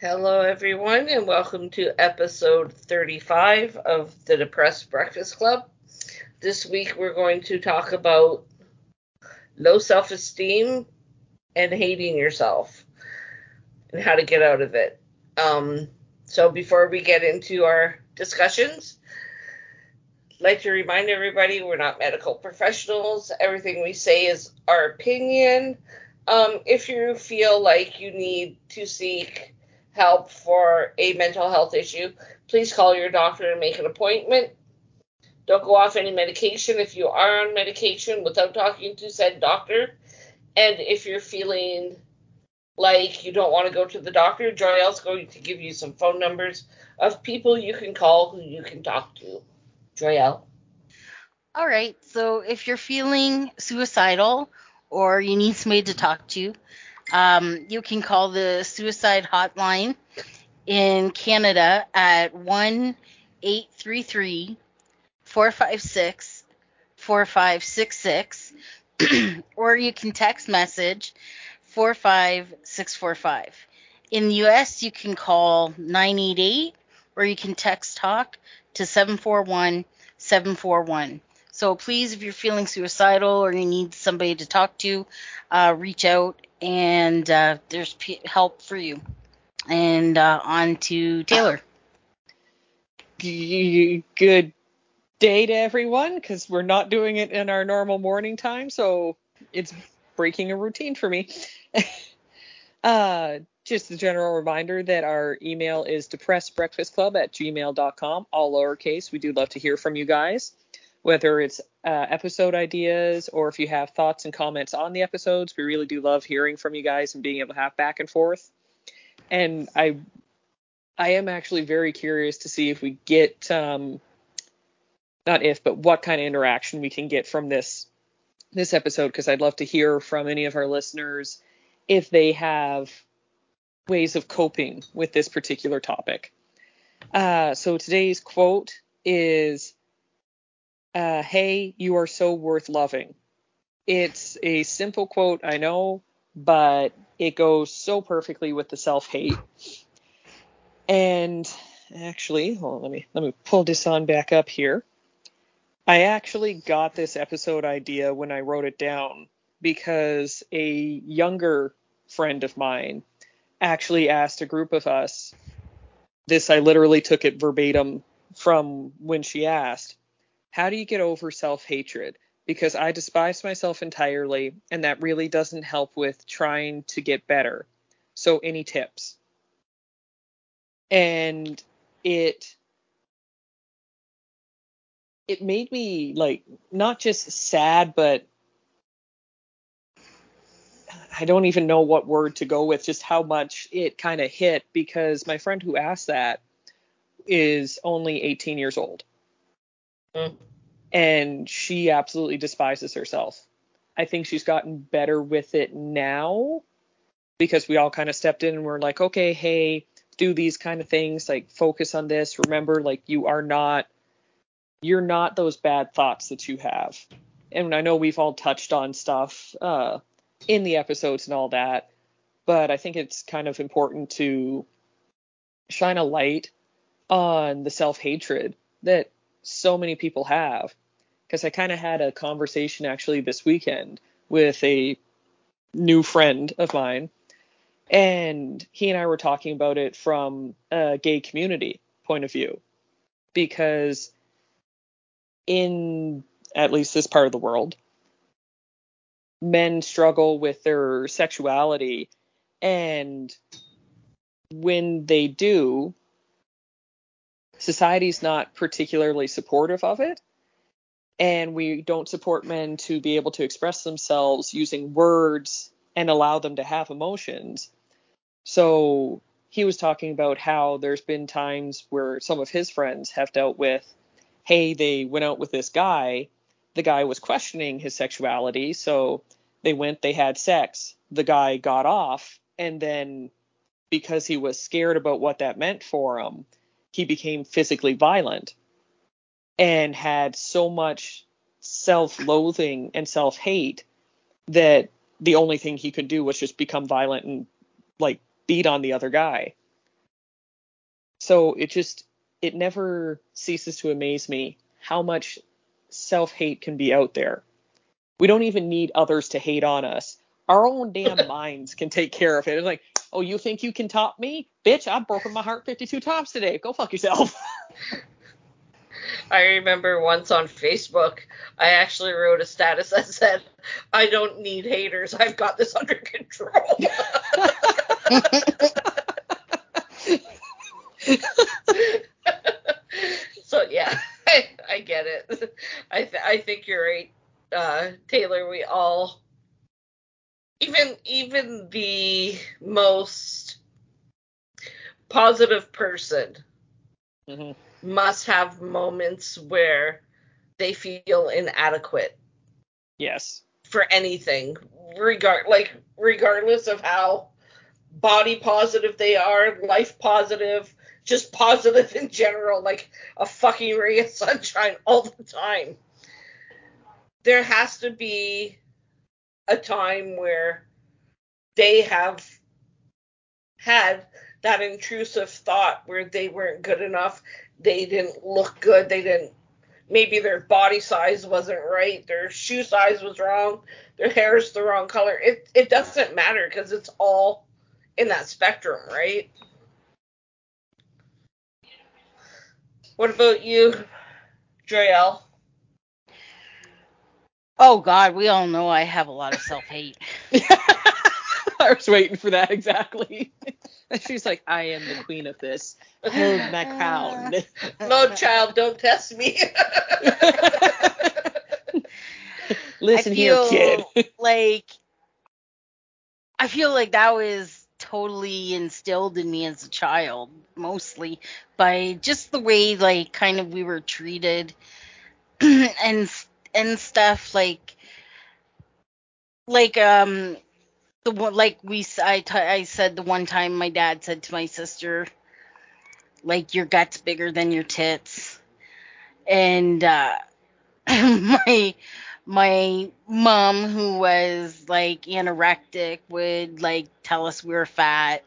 Hello, everyone, and welcome to episode 35 of the Depressed Breakfast Club. This week, we're going to talk about low self esteem and hating yourself and how to get out of it. Um, so, before we get into our discussions, I'd like to remind everybody we're not medical professionals. Everything we say is our opinion. Um, if you feel like you need to seek help for a mental health issue, please call your doctor and make an appointment. Don't go off any medication if you are on medication without talking to said doctor. And if you're feeling like you don't want to go to the doctor, Joyelle's going to give you some phone numbers of people you can call who you can talk to. Joyelle. All right. So if you're feeling suicidal or you need somebody to talk to, um, you can call the suicide hotline in Canada at 1 833 456 4566, or you can text message 45645. In the US, you can call 988 or you can text talk to 741 741. So please, if you're feeling suicidal or you need somebody to talk to, uh, reach out and uh, there's p- help for you. And uh, on to Taylor. Good day to everyone because we're not doing it in our normal morning time, so it's breaking a routine for me. uh, just a general reminder that our email is depressedbreakfastclub at gmail.com, all lowercase. We do love to hear from you guys whether it's uh, episode ideas or if you have thoughts and comments on the episodes. We really do love hearing from you guys and being able to have back and forth. And I I am actually very curious to see if we get um, not if, but what kind of interaction we can get from this this episode because I'd love to hear from any of our listeners if they have ways of coping with this particular topic. Uh, so today's quote is uh, hey, you are so worth loving. It's a simple quote, I know, but it goes so perfectly with the self hate. And actually, hold on, let me let me pull this on back up here. I actually got this episode idea when I wrote it down because a younger friend of mine actually asked a group of us this I literally took it verbatim from when she asked how do you get over self hatred? Because I despise myself entirely, and that really doesn't help with trying to get better. So, any tips? And it it made me like not just sad but I don't even know what word to go with just how much it kind of hit because my friend who asked that is only 18 years old. Mm. And she absolutely despises herself. I think she's gotten better with it now because we all kind of stepped in and we're like, okay, hey, do these kind of things, like focus on this. Remember, like you are not you're not those bad thoughts that you have. And I know we've all touched on stuff uh, in the episodes and all that, but I think it's kind of important to shine a light on the self hatred that so many people have. Because I kind of had a conversation actually this weekend with a new friend of mine, and he and I were talking about it from a gay community point of view. Because in at least this part of the world, men struggle with their sexuality, and when they do, society's not particularly supportive of it. And we don't support men to be able to express themselves using words and allow them to have emotions. So he was talking about how there's been times where some of his friends have dealt with, hey, they went out with this guy. The guy was questioning his sexuality. So they went, they had sex. The guy got off. And then because he was scared about what that meant for him, he became physically violent and had so much self-loathing and self-hate that the only thing he could do was just become violent and like beat on the other guy So it just it never ceases to amaze me how much self-hate can be out there. We don't even need others to hate on us. Our own damn minds can take care of it. It's like, oh, you think you can top me? Bitch, I've broken my heart 52 times today. Go fuck yourself. I remember once on Facebook, I actually wrote a status that said, I don't need haters. I've got this under control. so, yeah, I, I, get it. I, th- I think you're right, uh, Taylor. We all, even even the most positive person, mm-hmm must have moments where they feel inadequate. Yes. For anything, regard like regardless of how body positive they are, life positive, just positive in general, like a fucking ray of sunshine all the time. There has to be a time where they have had that intrusive thought where they weren't good enough they didn't look good. They didn't maybe their body size wasn't right, their shoe size was wrong, their hair is the wrong color. It it doesn't matter because it's all in that spectrum, right? What about you, Joyelle? Oh God, we all know I have a lot of self hate. I was waiting for that exactly. She's like, I am the queen of this. Hold my crown. no, child, don't test me. Listen here, kid. like, I feel like that was totally instilled in me as a child, mostly by just the way, like, kind of we were treated and and stuff like like um the one like we I, t- I said the one time my dad said to my sister like your guts bigger than your tits. And uh my my mom who was like anorectic would like tell us we were fat.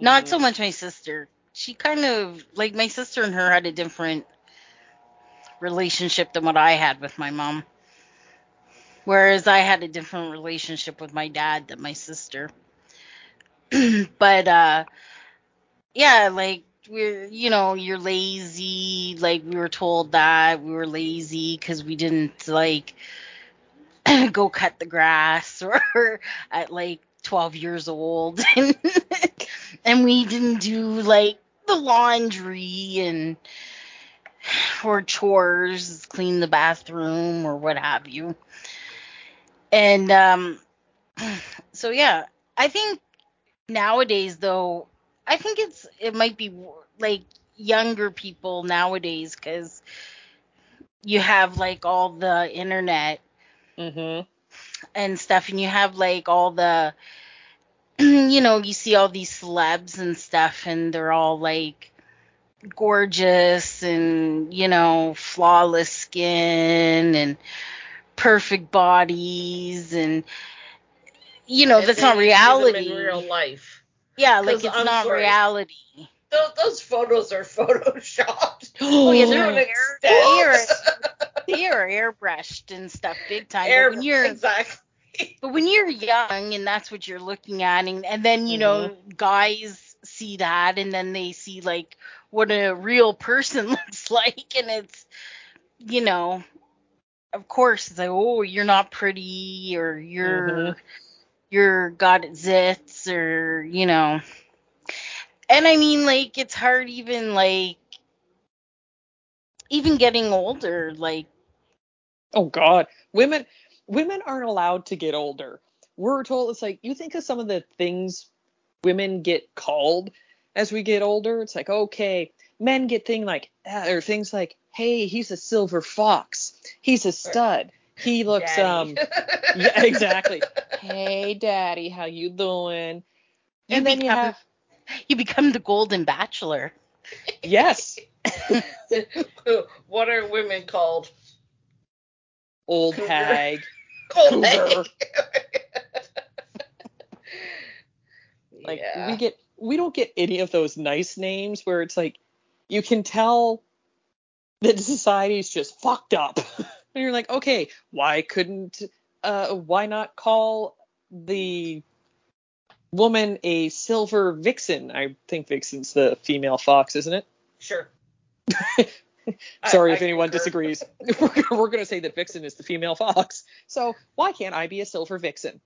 Not so mm-hmm. much my sister. She kind of like my sister and her had a different relationship than what i had with my mom. Whereas I had a different relationship with my dad than my sister. but uh yeah, like we're you know, you're lazy, like we were told that we were lazy cuz we didn't like go cut the grass or at like 12 years old. And we didn't do like the laundry and or chores, clean the bathroom or what have you. And um, so yeah, I think nowadays though, I think it's it might be like younger people nowadays because you have like all the internet mm-hmm. and stuff, and you have like all the you know you see all these celebs and stuff, and they're all like gorgeous and you know flawless skin and perfect bodies and you know and that's not reality in real life. Yeah like it's I'm not sorry. reality. Those, those, photos are photoshopped. Oh yeah they're, air, they are airbrushed and stuff big time Air, when you're exactly. but when you're young and that's what you're looking at and, and then you mm-hmm. know guys see that and then they see like what a real person looks like and it's you know of course it's like oh you're not pretty or you're mm-hmm. you're got zits or you know. And i mean like it's hard even like even getting older like oh god. Women women aren't allowed to get older. We're told it's like you think of some of the things women get called as we get older it's like okay men get thing like uh, or things like hey he's a silver fox. He's a stud. He looks daddy. um yeah exactly. Hey daddy how you doing? You and then you have you become the golden bachelor. Yes. What are women called? Old hag. Old hag. Like Yeah. we get we don't get any of those nice names where it's like you can tell that society's just fucked up. and you're like, okay, why couldn't uh why not call the woman a silver vixen? I think vixen's the female fox, isn't it? Sure. Sorry I- if I anyone concur. disagrees. we're we're gonna say that vixen is the female fox. So why can't I be a silver vixen?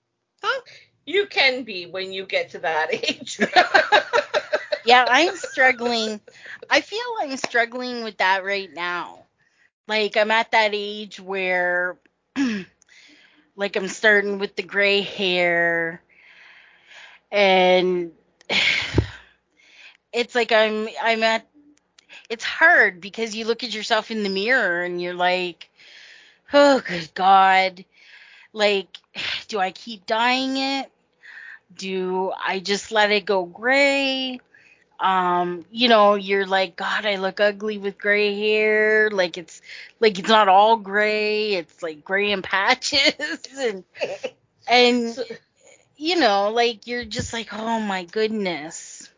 You can be when you get to that age. Yeah, I'm struggling. I feel I'm struggling with that right now. Like I'm at that age where like I'm starting with the gray hair and it's like I'm I'm at it's hard because you look at yourself in the mirror and you're like, "Oh good god. Like do I keep dyeing it? Do I just let it go gray?" um you know you're like god i look ugly with gray hair like it's like it's not all gray it's like gray in patches and and you know like you're just like oh my goodness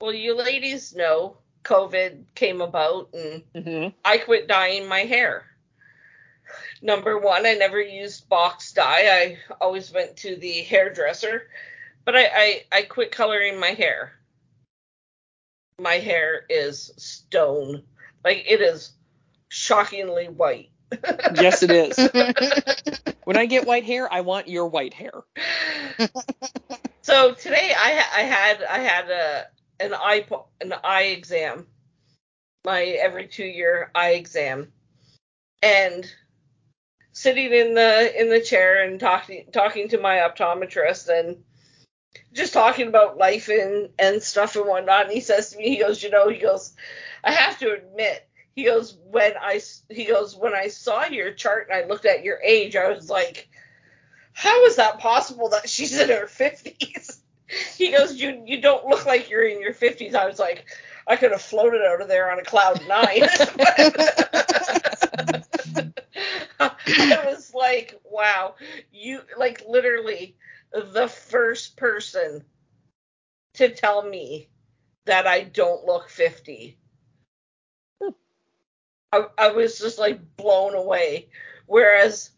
well, you ladies know COVID came about and Mm-hmm. I quit dyeing my hair. Number one, I never used box dye. I always went to the hairdresser, but I, I, I quit coloring my hair. My hair is stone. Like it is shockingly white. Yes, it is. when I get white hair, I want your white hair. so today I, I had I had a an eye an eye exam, my every two year eye exam, and sitting in the in the chair and talking talking to my optometrist and just talking about life and and stuff and whatnot. And he says to me, he goes, you know, he goes, I have to admit. He goes when I he goes when I saw your chart and I looked at your age, I was like, how is that possible that she's in her 50s? He goes, you you don't look like you're in your 50s. I was like, I could have floated out of there on a cloud nine. I was like, wow, you like literally the first person to tell me that I don't look 50. Hmm. I, I was just like blown away. Whereas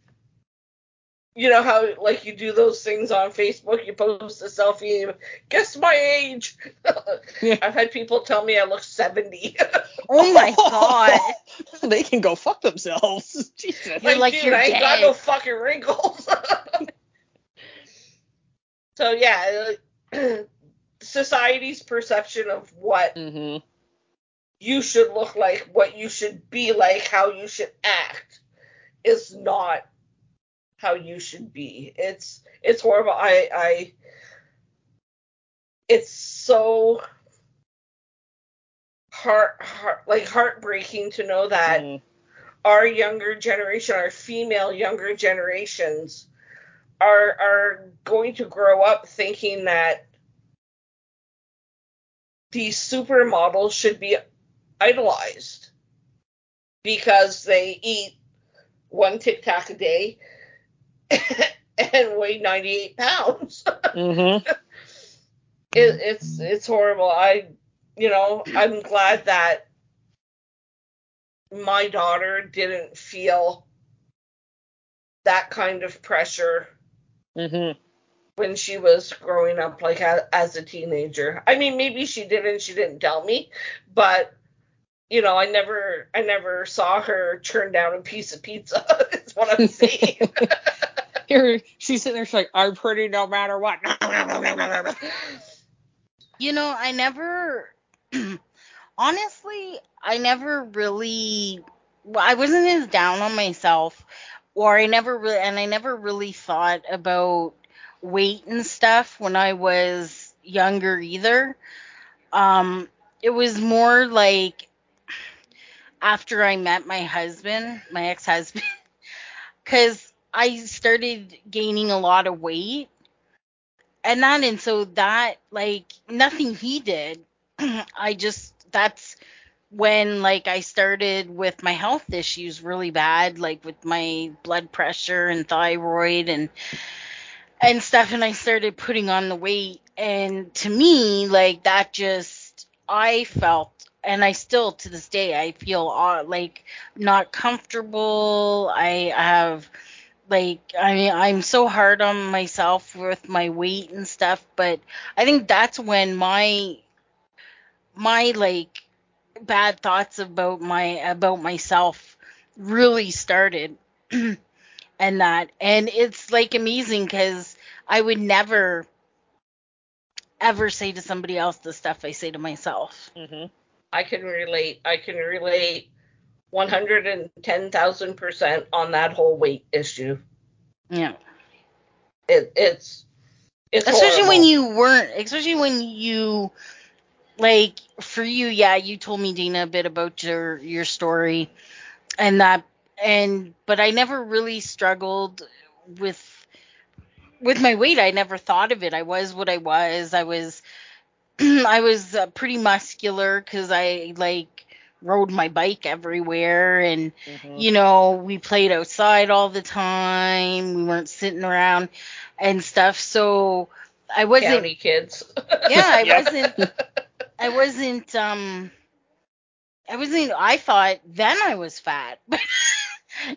you know how like you do those things on Facebook, you post a selfie, guess my age. Yeah. I've had people tell me I look 70. oh my god they can go fuck themselves. Jesus. You're like, dude, you're I ain't got no fucking wrinkles. so yeah, uh, society's perception of what hmm you should look like, what you should be like, how you should act is not how you should be. It's it's horrible. I I it's so heart, heart like heartbreaking to know that Mhm. our younger generation, our female younger generations are are going to grow up thinking that these supermodels should be idolized because they eat one tic tac a day and weigh 98 pounds. Mhm. It, it's it's horrible. I you know I'm glad that my daughter didn't feel that kind of pressure Mhm. when she was growing up like as a teenager. I mean maybe she did and she didn't tell me, but you know I never I never saw her turn down a piece of pizza. is what I'm saying. Here she's sitting there. She's like, "I'm pretty no matter what." you know i never honestly i never really i wasn't as down on myself or i never really and i never really thought about weight and stuff when i was younger either um it was more like after i met my husband my ex-husband because i started gaining a lot of weight. And that and so that like nothing he did. I just that's when like i started with my health issues really bad like with my blood pressure and thyroid and and stuff and i started putting on the weight. And to me, like that just I felt and I still to this day I feel uh, like not comfortable. I have like I mean I'm so hard on myself with my weight and stuff, but I think that's when my my like bad thoughts about my about myself really started and that and it's like amazing cuz I would never ever say to somebody else the stuff I say to myself. Mm-hmm. I can relate. I can relate 110,000% on that whole weight issue. Yeah. It, it's it's especially horrible. when you weren't especially when you like for you yeah you told me Dana a bit about your your story and that and but i never really struggled with with my weight i never thought of it i was what i was i was i was uh, pretty muscular because i like rode my bike everywhere and Mm-hmm. you know, we played outside all the time. We weren't sitting around and stuff. So I wasn't county kids. yeah, I Yep. wasn't I wasn't um I wasn't I thought then I was fat.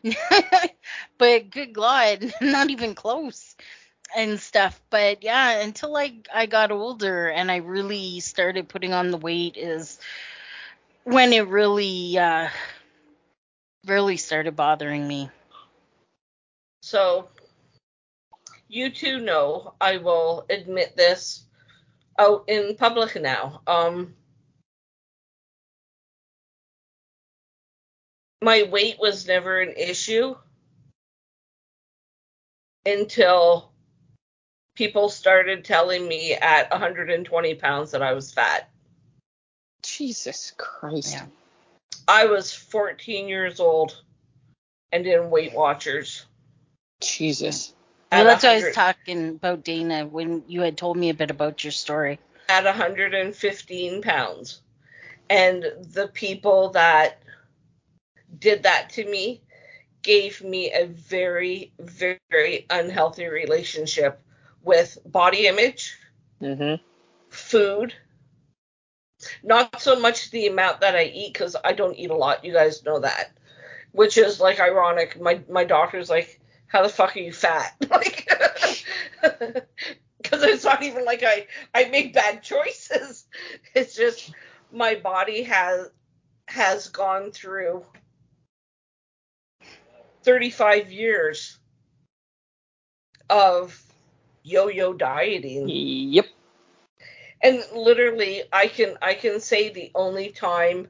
but good god, not even close and stuff. But yeah, until I I got older and I really started putting on the weight is when it really uh really started bothering me. So you two know I will admit this out in public now. Um my weight was never an issue until people started telling me at 120 pounds that I was fat. Jesus Christ. Yeah. I was 14 years old and in Weight Watchers. Jesus. Well, that's why I was talking about Dana when you had told me a bit about your story. at 115 pounds. And the people that did that to me gave me a very, very unhealthy relationship with body image, Mm-hmm. food. Not so much the amount that I eat because I don't eat a lot. You guys know that, which is like ironic. My my doctor's like, "How the fuck are you fat?" Like, because it's not even like I I make bad choices. It's just my body has has gone through 35 years of yo-yo dieting Yep. And literally i can i can say the only time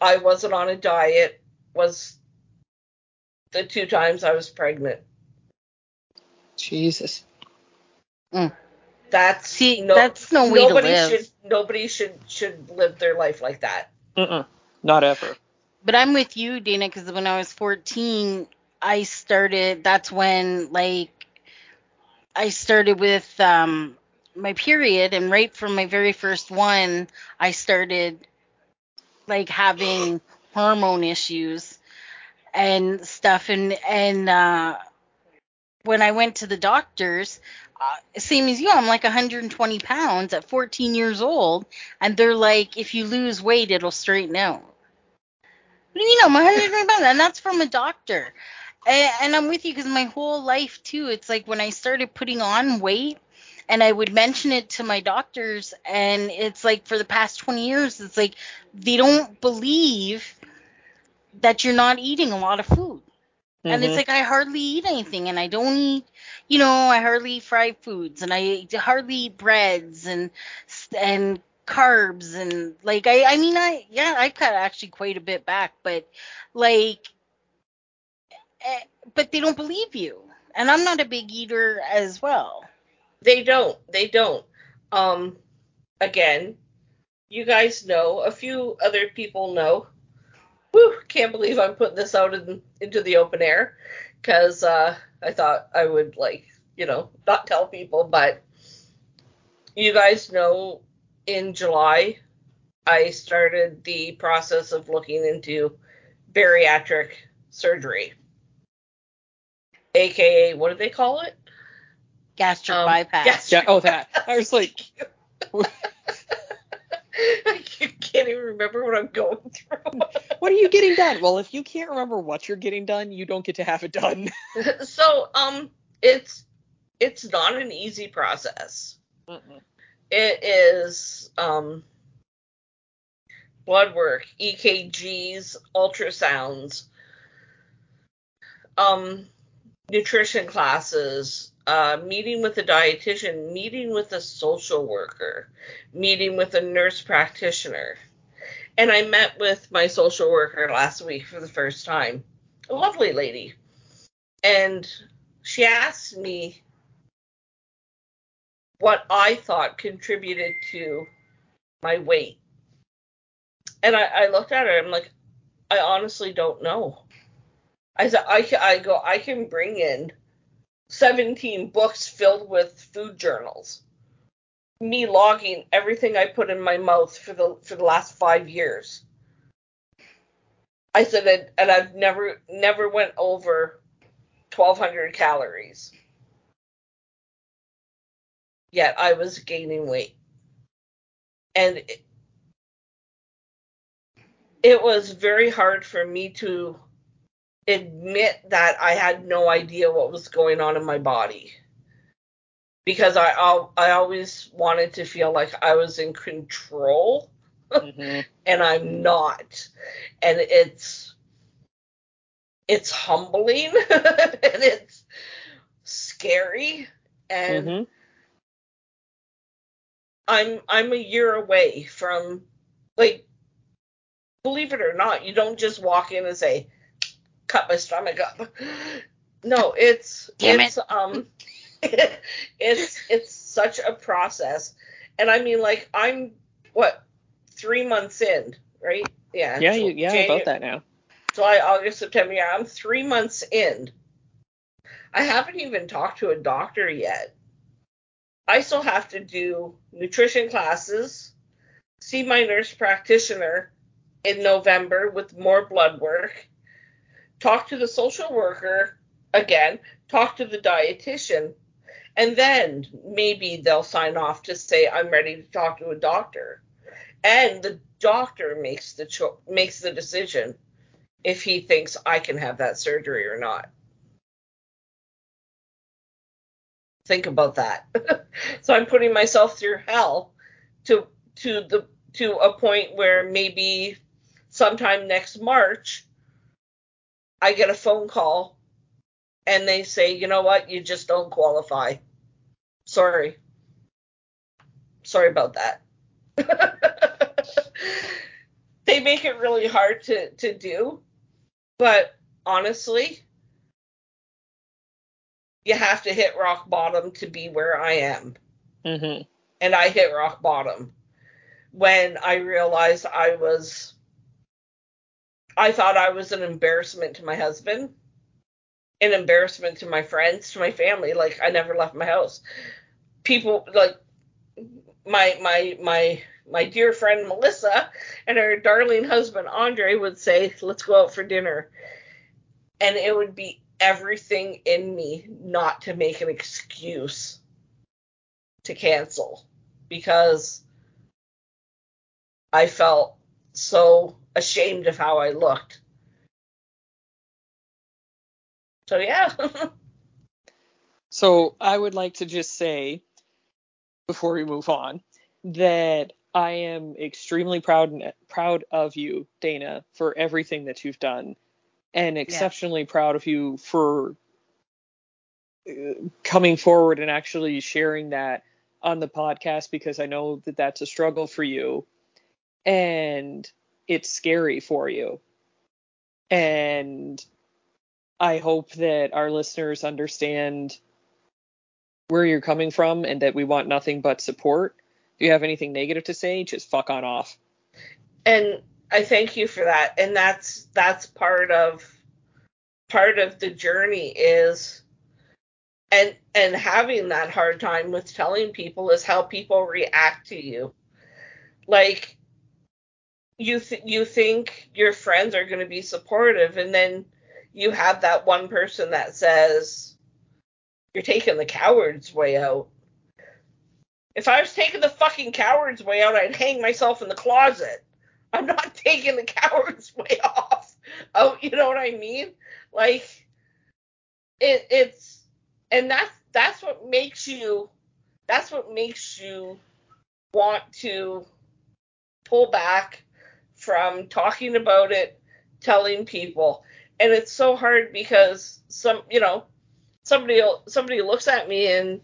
i wasn't on a diet was the two times i was pregnant Jesus. that's See, that's no way to nobody live. should nobody should should live their life like that Mm-mm. Not ever. But I'm with you, Dana, because when I was 14, I started. That's when like I started with um my period, and right from my very first one, I started like having hormone issues and stuff, and and uh, when I went to the doctors. Uh, same as you, I'm like 120 pounds at 14 years old, and they're like, if you lose weight, it'll straighten out. What do you mean I'm 120 pounds? And that's from a doctor. And, and I'm with you because my whole life too. It's like when I started putting on weight, and I would mention it to my doctors, and it's like for the past 20 years, it's like they don't believe that you're not eating a lot of food. And it's Mhm. like I hardly eat anything, and I don't eat, you know, I hardly eat fried foods, and I hardly eat breads and and carbs, and like I, I mean, I yeah, I cut actually quite a bit back, but like, eh, but they don't believe you, and I'm not a big eater as well. They don't they don't. Um again you guys know a few other people know. Whew, can't believe i'm putting this out in, into the open air because uh i thought i would like you know not tell people but you guys know in july i started the process of looking into bariatric surgery aka what do they call it gastric Um, bypass. gastric- Yeah. Oh, that. I was like, I can't even remember what I'm going through. what are you getting done? Well, if you can't remember what you're getting done, you don't get to have it done. so, um, it's it's not an easy process. It is um blood work, EKGs, ultrasounds, um, nutrition classes, uh, meeting with a dietitian, meeting with a social worker, meeting with a nurse practitioner. And I met with my social worker last week for the first time. A lovely lady. And she asked me what I thought contributed to my weight. And I, I looked at her. I'm like, I honestly don't know. I said, I, I go, I can bring in 17 books filled with food journals. Me logging everything I put in my mouth for the for the last five years. I said, and, and I've never never went over 1,200 calories. Yet I was gaining weight, and it, it was very hard for me to admit that I had no idea what was going on in my body. Because I I always wanted to feel like I was in control. Mhm. and I'm not. And it's it's humbling. And it's scary. And Mhm. I'm I'm a year away from like believe it or not, you don't just walk in and say, cut my stomach up. No, it's Damn it's um it's it's such a process. And I mean like I'm what, three months in, right? Yeah. Yeah, you, yeah, Janu- about that now. July, August, September. Yeah, I'm three months in. I haven't even talked to a doctor yet. I still have to do nutrition classes, see my nurse practitioner in November with more blood work, talk to the social worker again, talk to the dietitian, and then maybe they'll sign off to say I'm ready to talk to a doctor. And the doctor makes the cho- makes the decision if he thinks I can have that surgery or not. Think about that. so I'm putting myself through hell to to the to a point where maybe sometime next March I get a phone call and they say, "You know what? You just don't qualify." Sorry. Sorry about that. they make it really hard to to do, but honestly, you have to hit rock bottom to be where I am. Mhm. And I hit rock bottom when I realized I was I thought I was an embarrassment to my husband, an embarrassment to my friends, to my family. Like I never left my house. People like my my my my dear friend Melissa and her darling husband Andre would say, "Let's go out for dinner," and it would be everything in me not to make an excuse to cancel because I felt so ashamed of how I looked. So yeah. So I would like to just say, before we move on, that I am extremely proud and proud of you, Dana, for everything that you've done, and exceptionally proud of you for uh, coming forward and actually sharing that on the podcast because I know that that's a struggle for you, and it's scary for you, and I hope that our listeners understand where you're coming from and that we want nothing but support. If you have anything negative to say, just fuck on off. and I thank you for that. And that's that's part of part of the journey is and and having that hard time with telling people is how people react to you. Like you th- you think your friends are going to be supportive and then you have that one person that says you're taking the coward's way out. If I was taking the fucking coward's way out, I'd hang myself in the closet. I'm not taking the coward's way off. Oh, you know what I mean? Like it it's and that's that's what makes you that's what makes you want to pull back from talking about it, telling people. And it's so hard because some, you know, somebody somebody looks at me and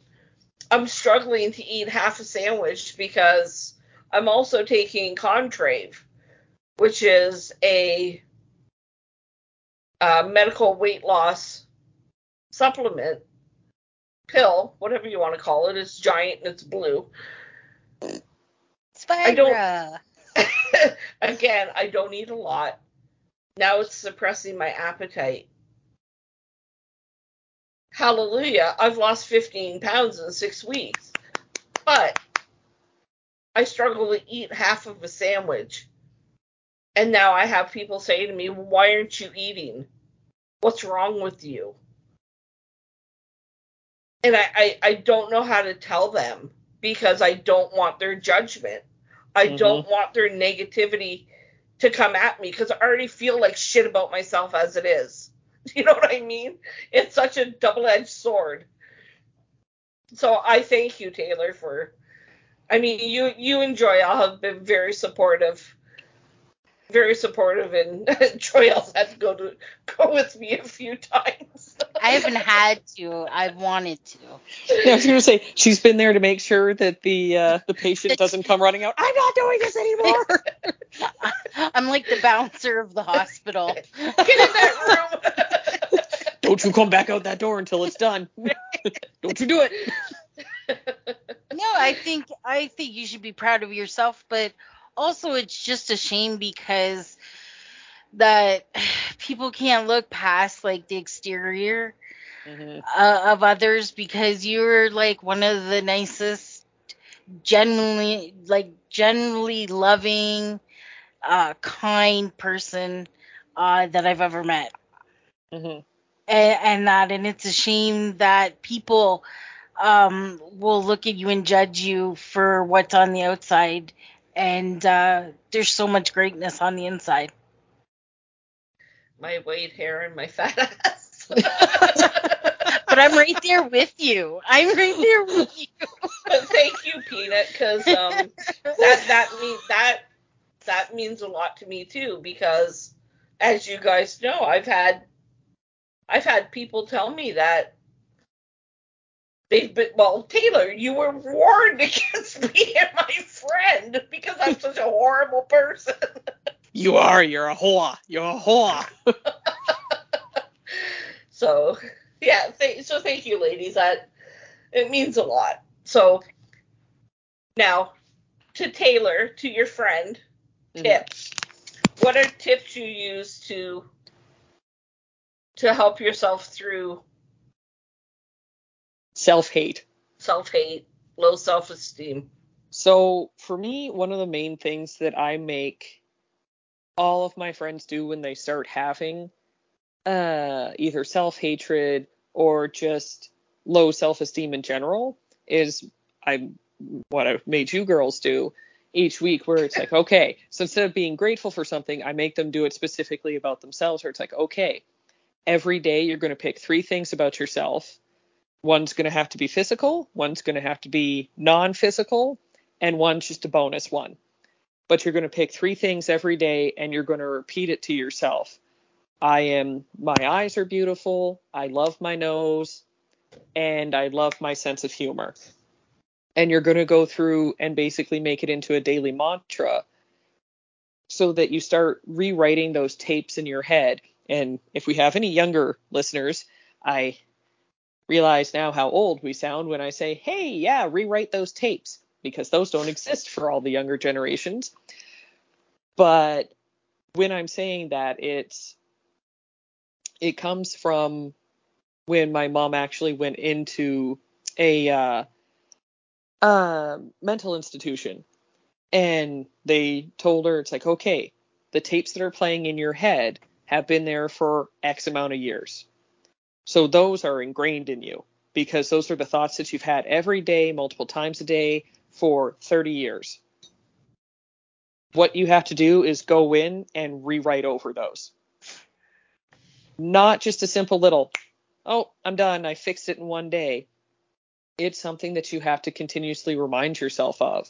I'm struggling to eat half a sandwich because I'm also taking Contrave, which is a, a medical weight loss supplement pill, whatever you want to call it. It's giant and it's blue. I again, I don't eat a lot. Now it's suppressing my appetite. Hallelujah, I've lost 15 pounds in six weeks. But I struggle to eat half of a sandwich. And now I have people say to me, Why aren't you eating? What's wrong with you? And I, I, I don't know how to tell them because I don't want their judgment. I mm-hmm. don't want their negativity to come at me because I already feel like shit about myself as it is. You know what I mean? It's such a double edged sword. So I thank you, Taylor, for I mean you you enjoy I'll have been very supportive very supportive and Joyelle's had to go to go with me a few times. I haven't had to. I've wanted to. Yeah, I was gonna say she's been there to make sure that the uh, the patient doesn't come running out. I'm not doing this anymore. I'm like the bouncer of the hospital. Get in that room. Don't you come back out that door until it's done. Don't you do it. No, I think I think you should be proud of yourself, but also it's just a shame because that people can't look past like the exterior mm-hmm. uh, of others because you're like one of the nicest genuinely like genuinely loving uh kind person uh that I've ever met. Mm-hmm. And, and that and it's a shame that people um will look at you and judge you for what's on the outside and uh, there's so much greatness on the inside. My white hair and my fat ass. but I'm right there with you. I'm right there with you. but thank you, Peanut, because um, that that mean that that means a lot to me too. Because as you guys know, I've had I've had people tell me that well taylor you were warned against being my friend because i'm such a horrible person. You are. You're a whore. You're a whore. So yeah th- so thank you ladies. That it means a lot. So now to taylor to your friend mm-hmm. tips. What are tips you use to to help yourself through self hate. Self hate, low self esteem. So for me, one of the main things that I make all of my friends do when they start having uh, either self hatred or just low self esteem in general is I what I've made you girls do each week where it's like, okay, so instead of being grateful for something, I make them do it specifically about themselves, where it's like, okay, every day you're going to pick three things about yourself One's going to have to be physical, one's going to have to be non physical, and one's just a bonus one. But you're going to pick three things every day and you're going to repeat it to yourself. I am, my eyes are beautiful, I love my nose, and I love my sense of humor. And you're going to go through and basically make it into a daily mantra so that you start rewriting those tapes in your head. And if we have any younger listeners, I realize now how old we sound when I say, hey, yeah, rewrite those tapes, because those don't exist for all the younger generations. But when I'm saying that, it's it comes from when my mom actually went into a uh, uh, mental institution and they told her it's like okay the tapes that are playing in your head have been there for x amount of years so those are ingrained in you. because those are the thoughts that you've had every day, multiple times a day for 30 years. What you have to do is go in and rewrite over those. Not just a simple little, oh, I'm done, I fixed it in one day. It's something that you have to continuously remind yourself of.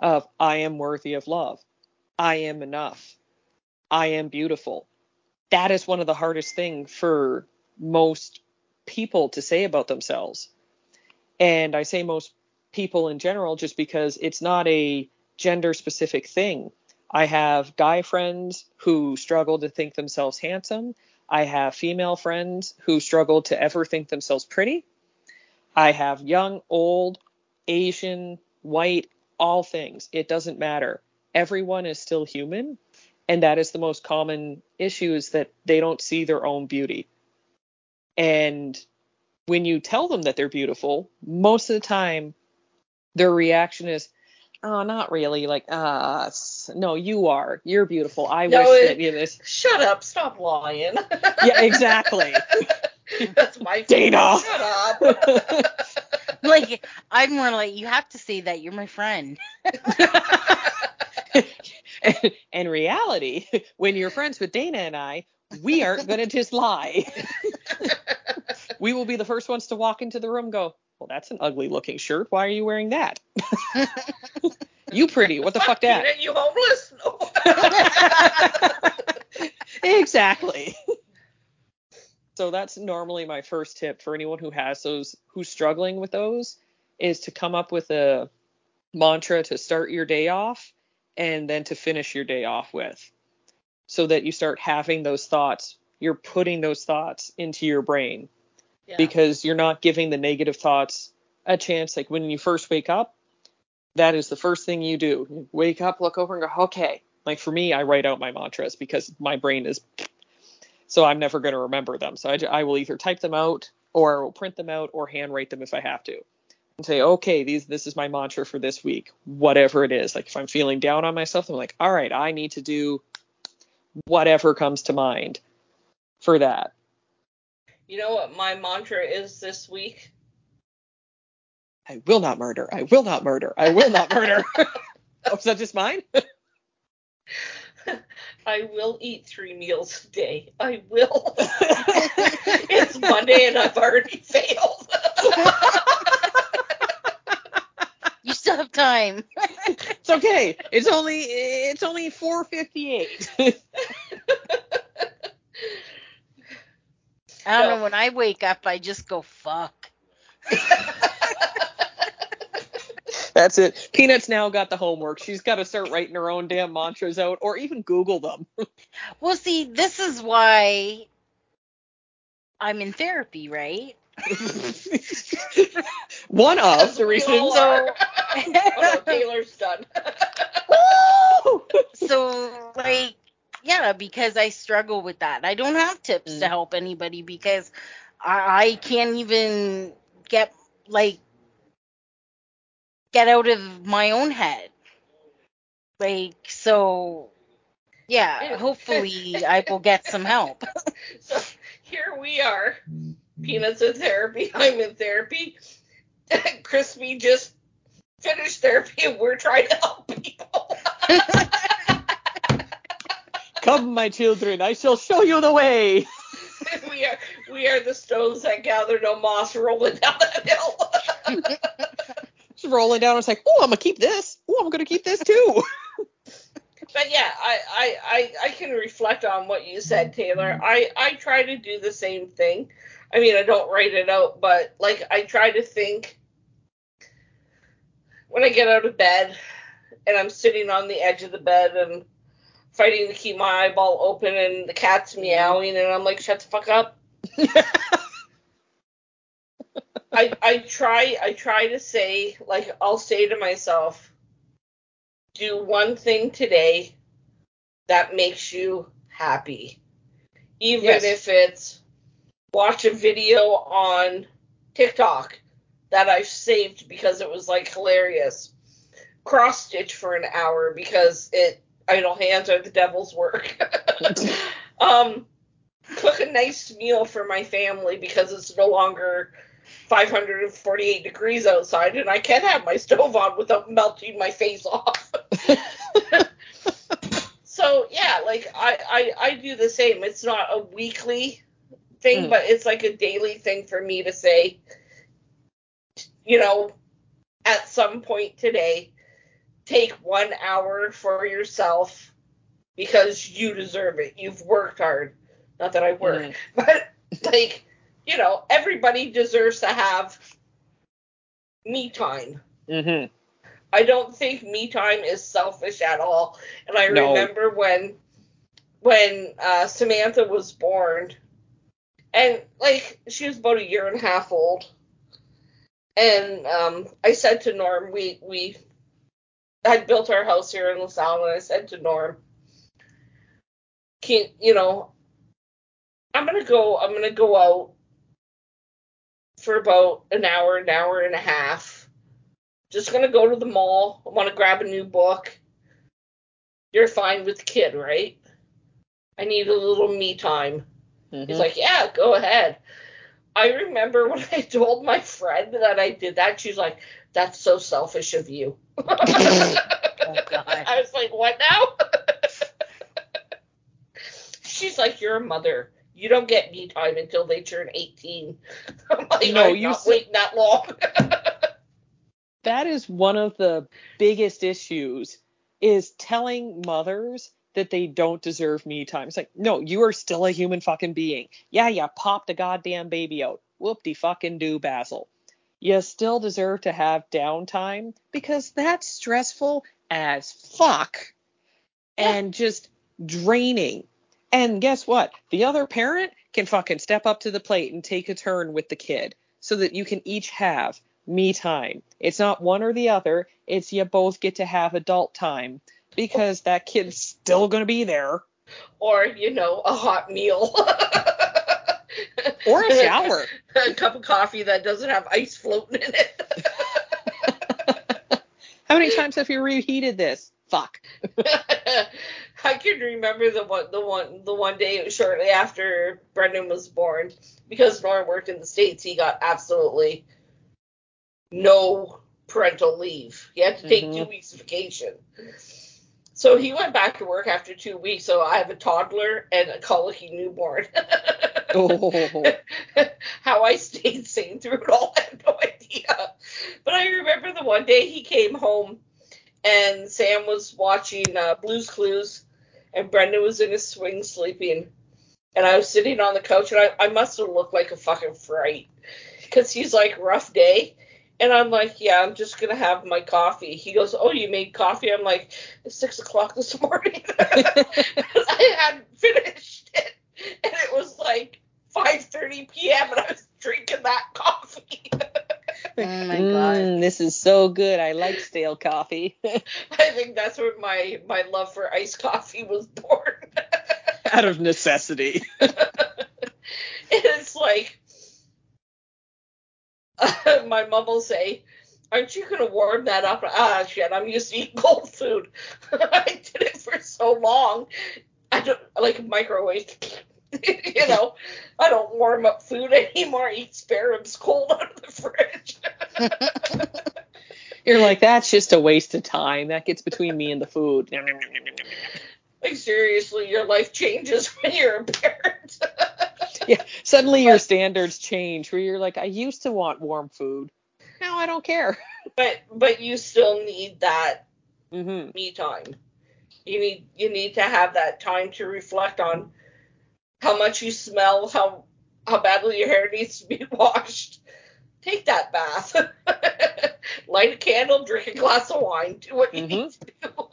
Of I am worthy of love. I am enough. I am beautiful. That is one of the hardest things for most people to say about themselves. And I say most people in general just because it's not a gender specific thing. I have guy friends who struggle to think themselves handsome. I have female friends who struggle to ever think themselves pretty. I have young, old, Asian, white, all things. It doesn't matter. Everyone is still human. And that is the most common issue is that they don't see their own beauty. And when you tell them that they're beautiful, most of the time their reaction is, oh, not really. Like, ah, uh, no, you are. You're beautiful. I no, wish it, that you know this. Shut up. Stop lying. yeah, exactly. That's my Dana. Shut up. like, I'm more like, you have to say that. You're my friend. and reality, when you're friends with Dana and I, we aren't going to just lie. We will be the first ones to walk into the room go, well, that's an ugly looking shirt. Why are you wearing that? you pretty. What the fuck, fuck that? You homeless? No. exactly. So that's normally my first tip for anyone who has those, who's struggling with those, is to come up with a mantra to start your day off and then to finish your day off with so that you start having those thoughts you're putting those thoughts into your brain because you're not giving the negative thoughts a chance. Like when you first wake up that is the first thing you do. You wake up look over and go okay. Like for me i write out my mantras because my brain is so i'm never going to remember them. So I, I will either type them out or I will print them out or handwrite them if i have to and say, okay, these this is my mantra for this week, whatever it is. Like if I'm feeling down on myself, I'm like, all right, I need to do whatever comes to mind for that. You know what my mantra is this week? I will not murder. I will not murder. I will not murder. oh, is that just mine? I will eat three meals a day. I will. it's Monday and I've already failed you still have time. it's okay. It's only it's only 4:58. I don't know. When I wake up, I just go fuck. That's it. Peanuts now got the homework. She's got to start writing her own damn mantras out, or even Google them. well, see, this is why I'm in therapy, right? One of the reasons. So, oh, Taylor's done. so, like, yeah, because I struggle with that. I don't have tips mm. to help anybody because I, I can't even get like get out of my own head. Like, so yeah, hopefully I will get some help. so here we are Peanuts in therapy. I'm in therapy. Crispy just finished therapy and we're trying to help people. Come, my children, I shall show you the way. we are we are the stones that gather no moss rolling down that hill. just rolling down. It's like, oh, I'm gonna keep this. Oh, I'm gonna keep this too. but yeah, I, I, I, I can reflect on what you said, Taylor. I, I try to do the same thing. I mean, I don't write it out, but like I try to think when I get out of bed and I'm sitting on the edge of the bed and fighting to keep my eyeball open and the cat's meowing and I'm like, shut the fuck up. I I try I try to say like I'll say to myself, do one thing today that makes you happy. Even yes. if it's watch a video on TikTok that I saved because it was like hilarious. Cross stitch for an hour because it idle hands are the devil's work. um, cook a nice meal for my family because it's no longer 548 degrees outside and I can't have my stove on without melting my face off. so yeah, like I, I I do the same. It's not a weekly thing, Mm. but it's like a daily thing for me to say, you know, at some point today, take one hour for yourself because you deserve it. You've worked hard. Not that I work, Mhm. but like, you know, everybody deserves to have me time. Mhm. I don't think me time is selfish at all. And I No. remember when when uh, Samantha was born, and like she was about a year and a half old, and um, I said to Norm, we we had built our house here in LaSalle, and I said to Norm, can you know, I'm gonna go, I'm gonna go out for about an hour, an hour and a half. Just gonna go to the mall. I want to grab a new book. You're fine with the kid, right? I need a little me time. He's Mhm. like, yeah, go ahead. I remember when I told my friend that I did that, she's like, that's so selfish of you. Oh. I was like, what now? she's like, you're a mother. You don't get me time until they turn 18. I'm like, No, I'm you not s- waiting that long. that is one of the biggest issues is telling mothers that they don't deserve me time. It's like, no, you are still a human fucking being. Yeah, you popped a goddamn baby out. Whoop de fucking do, Basil. You still deserve to have downtime because that's stressful as fuck and just draining. And guess what? The other parent can fucking step up to the plate and take a turn with the kid so that you can each have me time. It's not one or the other, it's you both get to have adult time because that kid's still going to be there or, you know, a hot meal. or a shower. a cup of coffee that doesn't have ice floating in it. How many times have you reheated this? Fuck. I can remember the one, the one, the one day shortly after Brendan was born, because Norm worked in the states. He got absolutely no parental leave. He had to take Mhm. two weeks of vacation. So he went back to work after two weeks. So I have a toddler and a colicky newborn. Oh. How I stayed sane through it all, I have no idea. But I remember the one day he came home and Sam was watching uh, Blue's Clues and Brendan was in his swing sleeping. And I was sitting on the couch and I, I must have looked like a fucking fright. Because he's like, rough day. And I'm like, yeah, I'm just going to have my coffee. He goes, oh, you made coffee? I'm like, it's 6 o'clock this morning. I hadn't finished it. And it was like 5.30 p.m. and I was drinking that coffee. Oh my god. Mm, this is so good. I like stale coffee. I think that's where my, my love for iced coffee was born. Out of necessity. it's like my mom will say, "Aren't you gonna warm that up?" Ah, shit! I'm used to eating cold food. I did it for so long. I don't like microwave. you know, I don't warm up food anymore. I eat spare ribs cold out of the fridge. You're like, that's just a waste of time. That gets between me and the food. Like seriously, your life changes when you're a parent. Yeah, suddenly your standards change where you're like, I used to want warm food. Now I don't care. but but you still need that hmm me time. You need you need to have that time to reflect on how much you smell, how how badly your hair needs to be washed. Take that bath. Light a candle, drink a glass of wine, do what you Mhm. need to do.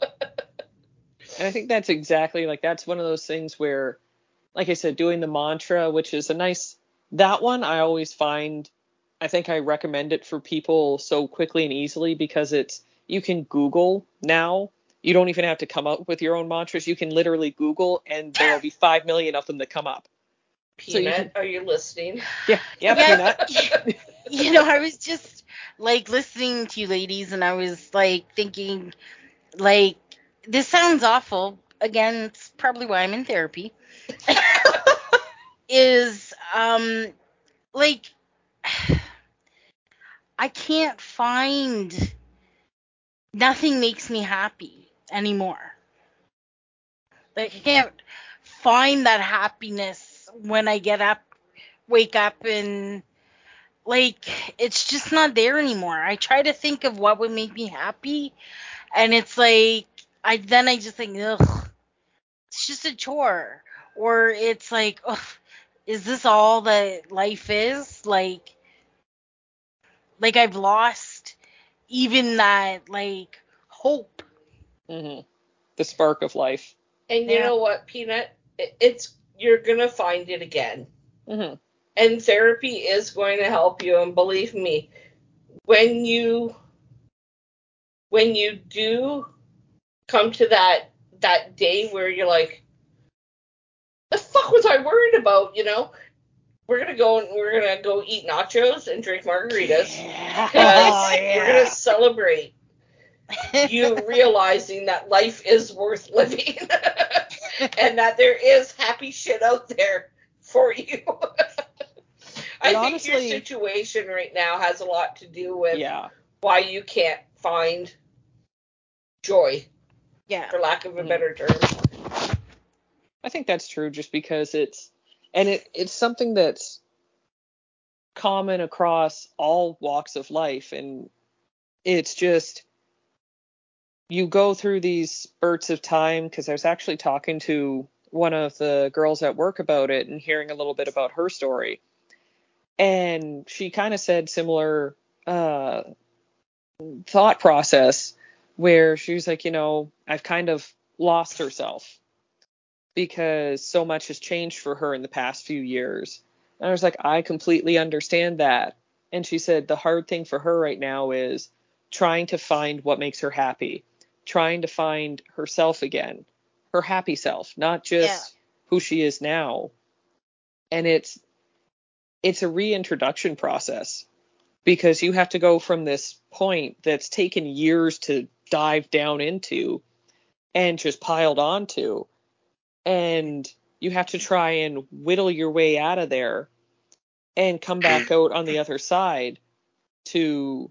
And I think that's exactly like that's one of those things where, like I said, doing the mantra, which is a nice that one I always find I think I recommend it for people so quickly and easily because it's you can Google now. You don't even have to come up with your own mantras. You can literally Google and there'll be five million of them that come up. So you Peanut, are you listening? Yeah, yeah, Yeah. peanut. you know, I was just like listening to you ladies and I was like thinking like this sounds awful. Again, it's probably why I'm in therapy. Is um like I can't find nothing makes me happy anymore. Like I can't find that happiness when I get up, wake up and like it's just not there anymore. I try to think of what would make me happy and it's like I then I just think ugh it's just a chore or it's like ugh is this all that life is like like I've lost even that like hope. hmm The spark of life. And you Yeah. know what, Peanut? It's you're gonna find it again. hmm And therapy is going to help you. And believe me, when you when you do come to that that day where you're like, the fuck was I worried about? You know, we're gonna go and we're gonna go eat nachos and drink margaritas. Yeah. Oh, We're gonna celebrate you realizing that life is worth living and that there is happy shit out there for you. I And think your situation right now has a lot to do with Yeah. why you can't find joy, yeah. for lack of a Mhm. better term. I think that's true just because it's and it it's something that's common across all walks of life and it's just you go through these spurts of time because I was actually talking to one of the girls at work about it and hearing a little bit about her story. And she kind of said similar uh thought process where she was like, you know, I've kind of lost herself because so much has changed for her in the past few years. And I was like, I completely understand that. And she said the hard thing for her right now is trying to find what makes her happy, trying to find herself again, her happy self, not just who she is now. And it's it's a reintroduction process because you have to go from this point that's taken years to dive down into and just piled onto and you have to try and whittle your way out of there and come back out on the other side to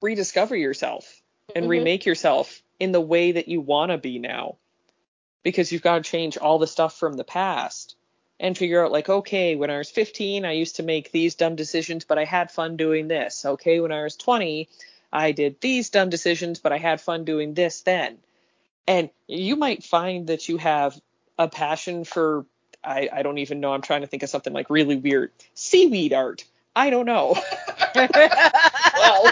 rediscover yourself and Mhm. remake yourself in the way that you want to be now. Because you've got to change all the stuff from the past and figure out like okay when i was 15 i used to make these dumb decisions but i had fun doing this. Okay when i was 20 i did these dumb decisions but i had fun doing this then and you might find that you have a passion for I, I don't even know i'm trying to think of something like really weird. Seaweed art. I don't know. Well,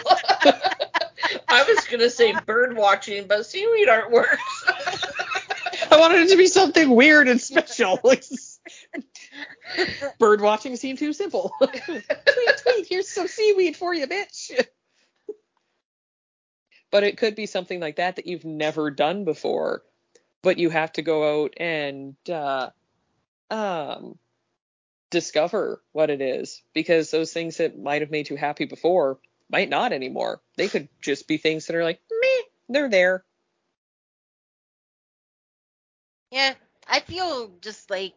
I was gonna say bird watching, but seaweed art works. i wanted it to be something weird and special. Bird watching seemed too simple. Tweet tweet here's some seaweed for you bitch but it could be something like that that you've never done before but you have to go out and uh, um, discover what it is because those things that might have made you happy before might not anymore. They could just be things that are like meh they're there. Yeah, I feel just like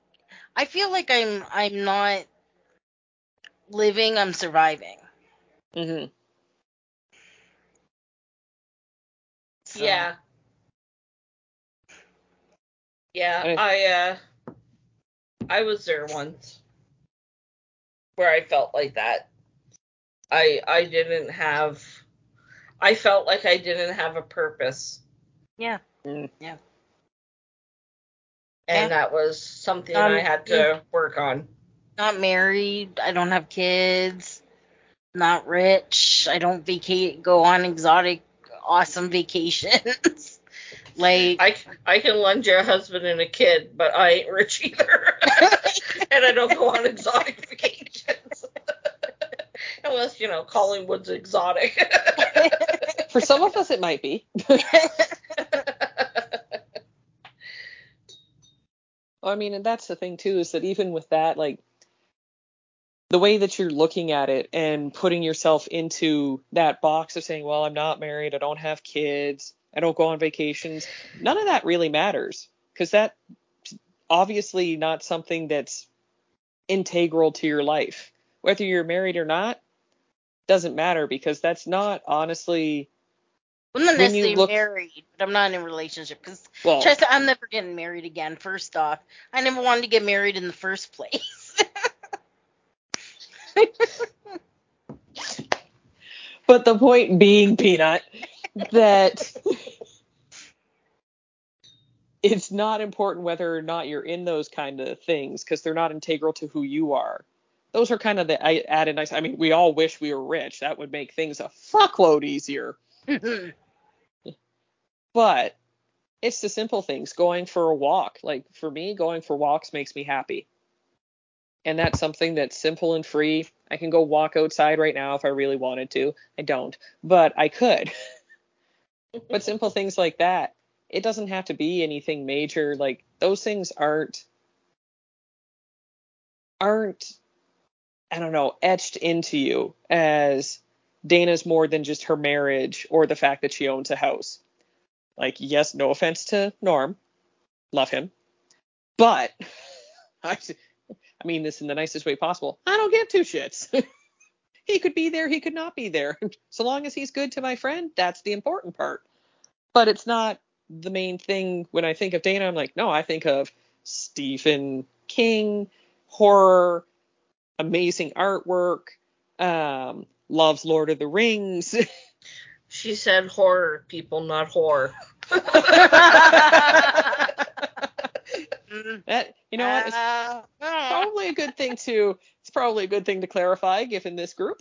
I feel like I'm I'm not living, I'm surviving. hmm So, Yeah. Yeah, And it- I uh I was there once where I felt like that. I I didn't have I felt like I didn't have a purpose. Yeah. Mm. Yeah. And Yeah. that was something Um, I had to yeah. work on. Not married, I don't have kids, not rich, I don't vacate go on exotic awesome vacations. like I I can lend you a husband and a kid, but I ain't rich either. and I don't go on exotic vacations. Unless, you know, Collingwood's exotic. for some of us it might be I mean, and that's the thing too, is that even with that, like the way that you're looking at it and putting yourself into that box of saying, well, I'm not married, I don't have kids, I don't go on vacations, none of that really matters because that obviously not something that's integral to your life. Whether you're married or not, doesn't matter because that's not honestly I'm not necessarily look- married, but I'm not in a relationship because well I'm never getting married again. First off, I never wanted to get married in the first place. But the point being peanut that it's not important whether or not you're in those kind of things because they're not integral to who you are. Those are kind of the I- added nice. I mean, we all wish we were rich. That would make things a fuckload easier. Mm-hmm. But it's the simple things. Going for a walk. Like for me, going for walks makes me happy. And that's something that's simple and free. I can go walk outside right now if I really wanted to. I don't, but I could. but simple things like that. It doesn't have to be anything major. Like those things aren't aren't I don't know, etched into you as Dana's more than just her marriage or the fact that she owns a house. Like, yes, no offense to Norm. Love him. But I, I mean this in the nicest way possible. I don't give two shits. he could be there, he could not be there. So long as he's good to my friend, that's the important part. But it's not the main thing when I think of Dana. I'm like, no, I think of Stephen King, horror, amazing artwork, um, loves Lord of the Rings. She said horror, people, not whore. That you know what? It's uh, uh, probably a good thing to it's probably a good thing to clarify given this group.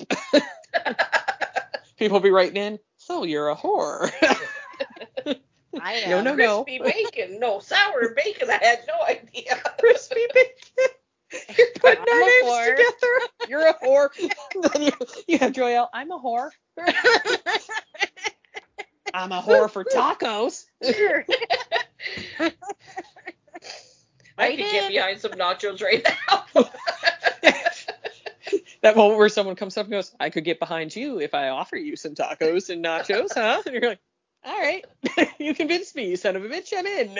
People be writing in, so you're a whore. I No, am. no, no. Crispy bacon. No, sour bacon. I had no idea. Crispy bacon. You're putting I'm our names whore. together. You're a whore. then you, you have Joyelle. I'm a whore. I'm a whore for tacos. Sure. I could get behind some nachos right now. that moment where someone comes up and goes, I could get behind you if I offer you some tacos and nachos, huh? And you're like, all right, you convinced me, you son of a bitch, I'm in.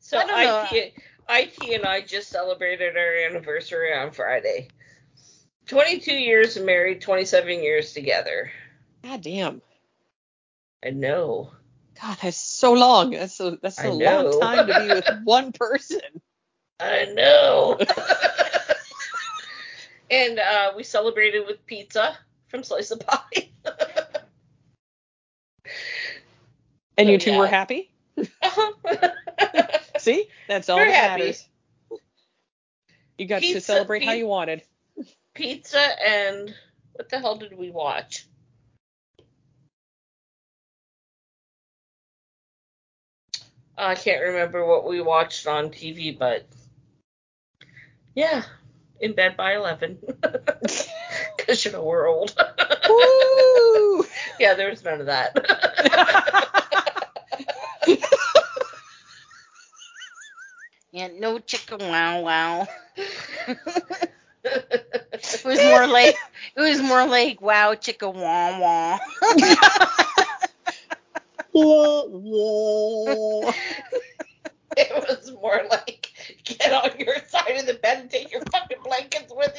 So I don't know. IT, IT and I just celebrated our anniversary on Friday. 22 years married, 27 years together. God damn. I know. God, that's so long. That's a that's a long time to be with one person. I know. and uh, we celebrated with pizza from Slice of Pie. And you two yeah. were happy? See? That's all We're that happy. matters. You got to Pizza- celebrate how you wanted. pizza and what the hell did we watch? I can't remember what we watched on TV, but yeah, in bed by 11. Because, you know, we're old. Yeah, there was none of that. Yeah, no chicken wow wow. It was more like it was more like wow chicka wah wah. it was more like get on your side of the bed and take your fucking blankets with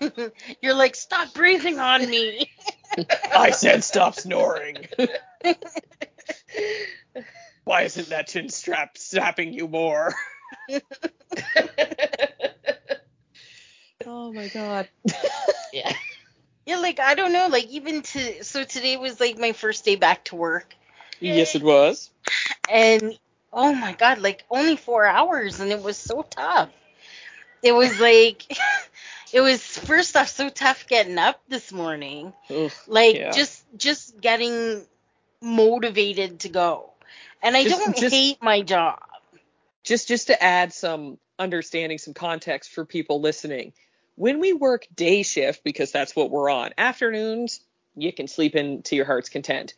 you. You're like stop breathing on me. I said stop snoring. Why isn't that chin strap snapping you more? Oh my god. yeah. Yeah, like I don't know, like even to so today was like my first day back to work, yes, it was. and oh my god, like only four hours, and it was so tough. It was like, it was first off so tough getting up this morning, Ugh, like Yeah. just just getting motivated to go, and I Just- don't just- hate my job. just just to add some understanding, some context for people listening. When we work day shift, because that's what we're on, afternoons, you can sleep in to your heart's content.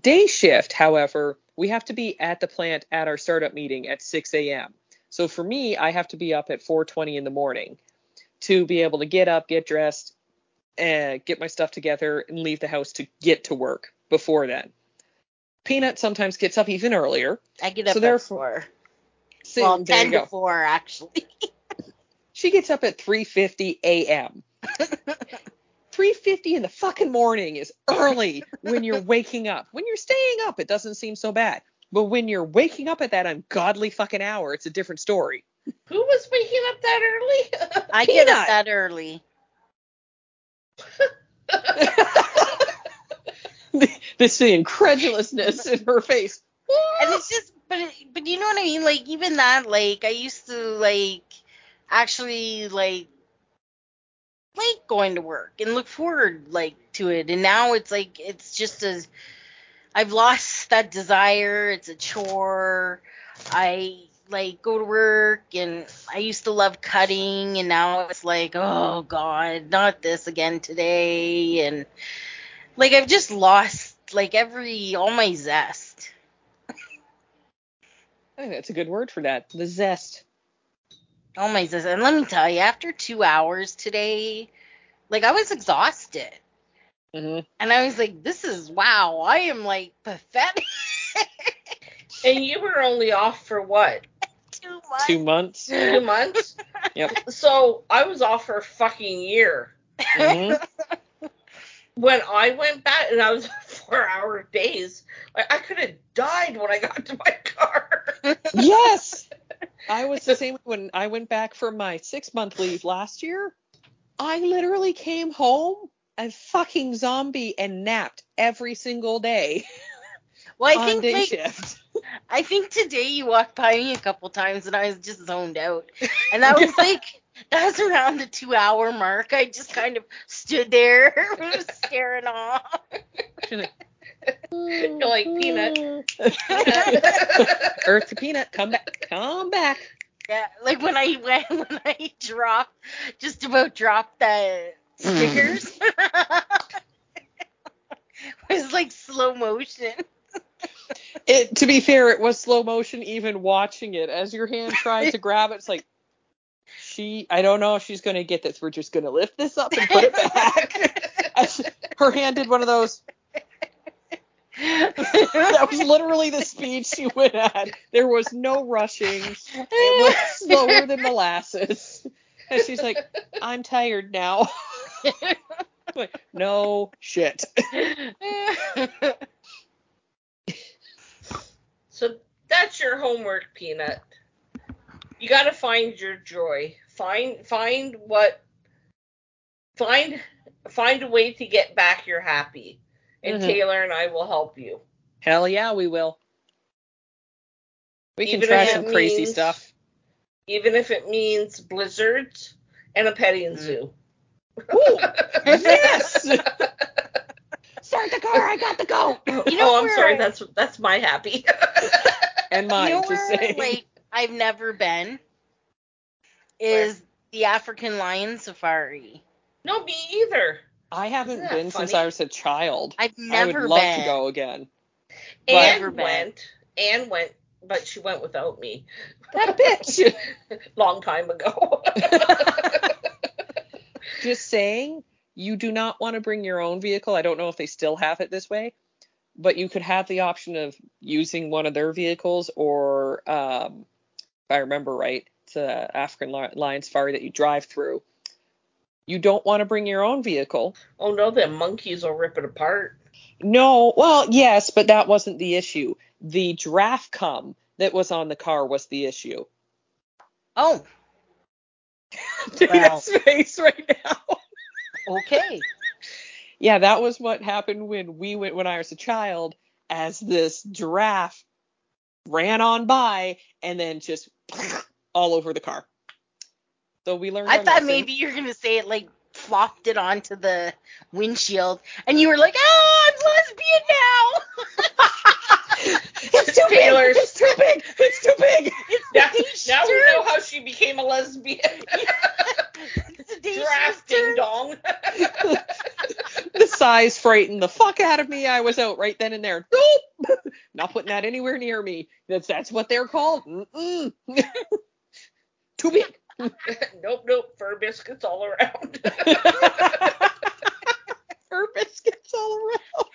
Day shift, however, we have to be at the plant at our startup meeting at 6 a.m. So for me, I have to be up at 4:20 in the morning to be able to get up, get dressed, and get my stuff together and leave the house to get to work before then. Peanut sometimes gets up even earlier. I get up So at four. So well, ten to four actually. She gets up at 3:50 a.m. 3:50 in the fucking morning is early when you're waking up. When you're staying up, it doesn't seem so bad. But when you're waking up at that ungodly fucking hour, it's a different story. Who was waking up that early? I get Peanut. up that early. this the incredulousness in her face. And it's just, but but you know what I mean? Like even that, like I used to like actually like like going to work and look forward like to it, and now it's like it's just a I've lost that desire. It's a chore. I like go to work and I used to love cutting and now it's like, oh god, not this again today and like I've just lost like every all my zest. I think that's a good word for that. The zest. All my zest. And let me tell you, after two hours today, like I was exhausted. hmm And I was like, this is wow, I am like pathetic. and you were only off for what? Too much. Two months. Two months? Yep. So I was off for a fucking year. hmm When I went back and I was four hour days, like I could have died when I got to my car. yes. I was the same when I went back for my six month leave last year. I literally came home a fucking zombie and napped every single day Well, I on think day like, shift. I think today you walked by me a couple times and I was just zoned out. And that was like that was around the two hour mark. I just kind of stood there staring off. Like, You're like peanut. Earth to peanut, come back, come back. Yeah, like when I when, when I dropped just about dropped the stickers. Mm. it was like slow motion. It, to be fair, it was slow motion even watching it. As your hand tried to grab it, it's like she. I don't know if she's gonna get this. We're just gonna lift this up and put it back. As her hand did one of those. That was literally the speed she went at. There was no rushing. It was slower than molasses. And she's like, I'm tired now. like, no shit. So that's your homework, Peanut. You got to find your joy. Find find what find find a way to get back your happy. And Mhm. Taylor and I will help you. Hell yeah, we will. We can Even try some it crazy means- stuff. Even if it means blizzards and a petting Mm. zoo. Ooh, yes! Start the car, I got the go. You know oh, I'm sorry. I- That's that's my happy. And mine, you know just where, saying. like I've never been is the African lion safari. no, me either. I haven't Isn't that been since? I was a child. I've never I never would love been. to go again. Never Anne been. went. Anne went, but she went without me. That bitch. Long time ago. just saying, you do not want to bring your own vehicle. I don't know if they still have it this way, but you could have the option of using one of their vehicles or, um, if I remember right, it's a African li- lion safari that you drive through. You don't want to bring your own vehicle. oh no, the monkeys will rip it apart. No, well, yes, but that wasn't the issue. The draft cum that was on the car was the issue. Oh, Peanut's face right now. okay. Yeah, that was what happened when we went when I was a child, as this giraffe ran on by and then just all over the car. So we learned. I our thought lesson. maybe you're gonna say it like flopped it onto the windshield, and you were like, "Oh, I'm lesbian now." it's too Taylor's- big. It's too big. It's too big. Now, now we know how she became a lesbian. Today's Draft shirt. dong. the size frightened the fuck out of me. I was out right then and there. Nope. Not putting that anywhere near me. That's that's what they're called. Mm-mm. too big. nope, nope. Fur biscuits all around. Fur biscuits all around.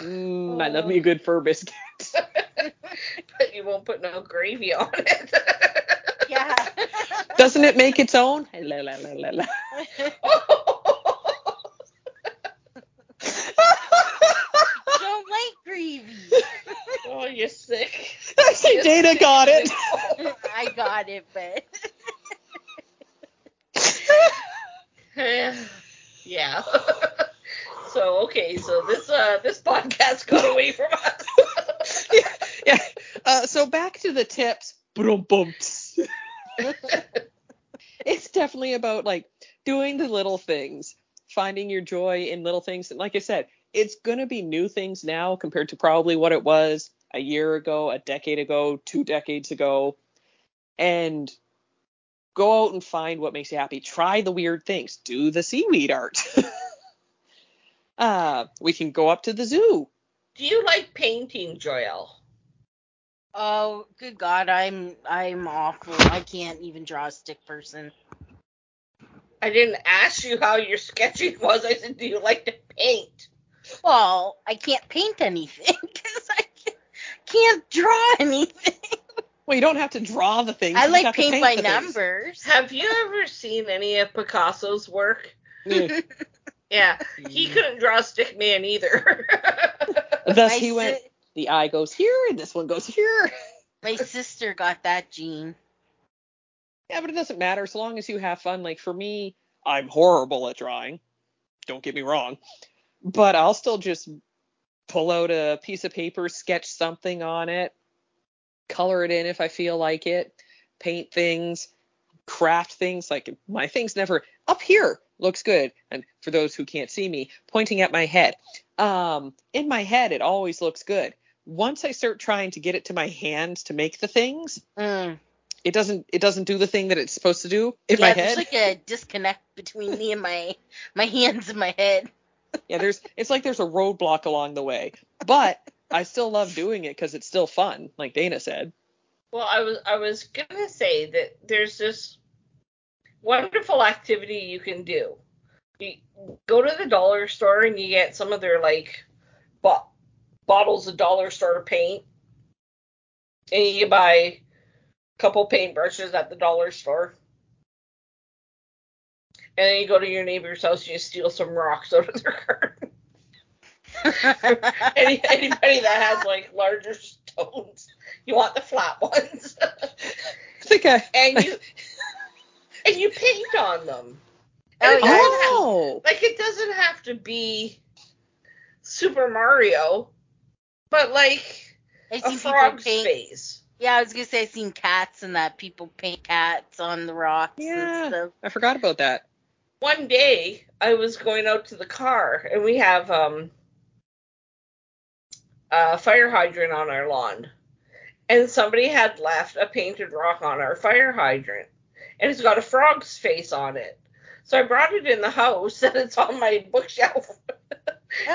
Mm, I love me a good fur biscuit. but you won't put no gravy on it. Yeah. Doesn't it make its own? La, la, la, la, la. Don't like oh, you're sick. I see Dana got it. I got it, but yeah. so okay, so this uh this podcast got away from us. yeah, yeah. Uh, so back to the tips. Boom, bumps. it's definitely about like doing the little things, finding your joy in little things. And like I said, it's gonna be new things now compared to probably what it was a year ago, a decade ago, two decades ago. And go out and find what makes you happy. Try the weird things. Do the seaweed art. uh, we can go up to the zoo. Do you like painting, Joyelle? oh, good God, I'm I'm awful. I can't even draw a stick person. I didn't ask you how your sketching was. I said, do you like to paint? Well, I can't paint anything because I can't, can't draw anything. Well, you don't have to draw the things. I you like have to paint, by the things. numbers. Have you ever seen any of Picasso's work? Yeah. Yeah, he mm. couldn't draw stick man either. Thus My he si- went. The eye goes here, and this one goes here. My sister got that gene. Yeah, but it doesn't matter as long as you have fun. Like for me, I'm horrible at drawing. Don't get me wrong, but I'll still just pull out a piece of paper, sketch something on it, color it in if I feel like it, paint things, craft things. Like my things never up here looks good. And for those who can't see me, pointing at my head. Um, in my head, it always looks good. Once I start trying to get it to my hands to make the things, Mm. it doesn't it doesn't do the thing that it's supposed to do in yeah, my there's like a disconnect between me and my my hands and my head. Yeah, there's it's like there's a roadblock along the way. But I still love doing it because it's still fun, like Dana said. well, I was I was gonna say that there's this wonderful activity you can do. You go to the dollar store and you get some of their like bo- bottles of dollar store paint, and you buy a couple paintbrushes at the dollar store. And then you go to your neighbor's house and you steal some rocks out of their garden. Any, anybody that has like larger stones, you want the flat ones, I think I and you and you paint on them. Oh, it yeah. have- Oh, like it doesn't have to be Super Mario, but like I've a seen frog's paint. face. Yeah, I was gonna say I've seen cats and that people paint cats on the rocks Yeah. and stuff. I forgot about that. One day I was going out to the car and we have um a fire hydrant on our lawn. And somebody had left a painted rock on our fire hydrant. And it's got a frog's face on it. So I brought it in the house and it's on my bookshelf.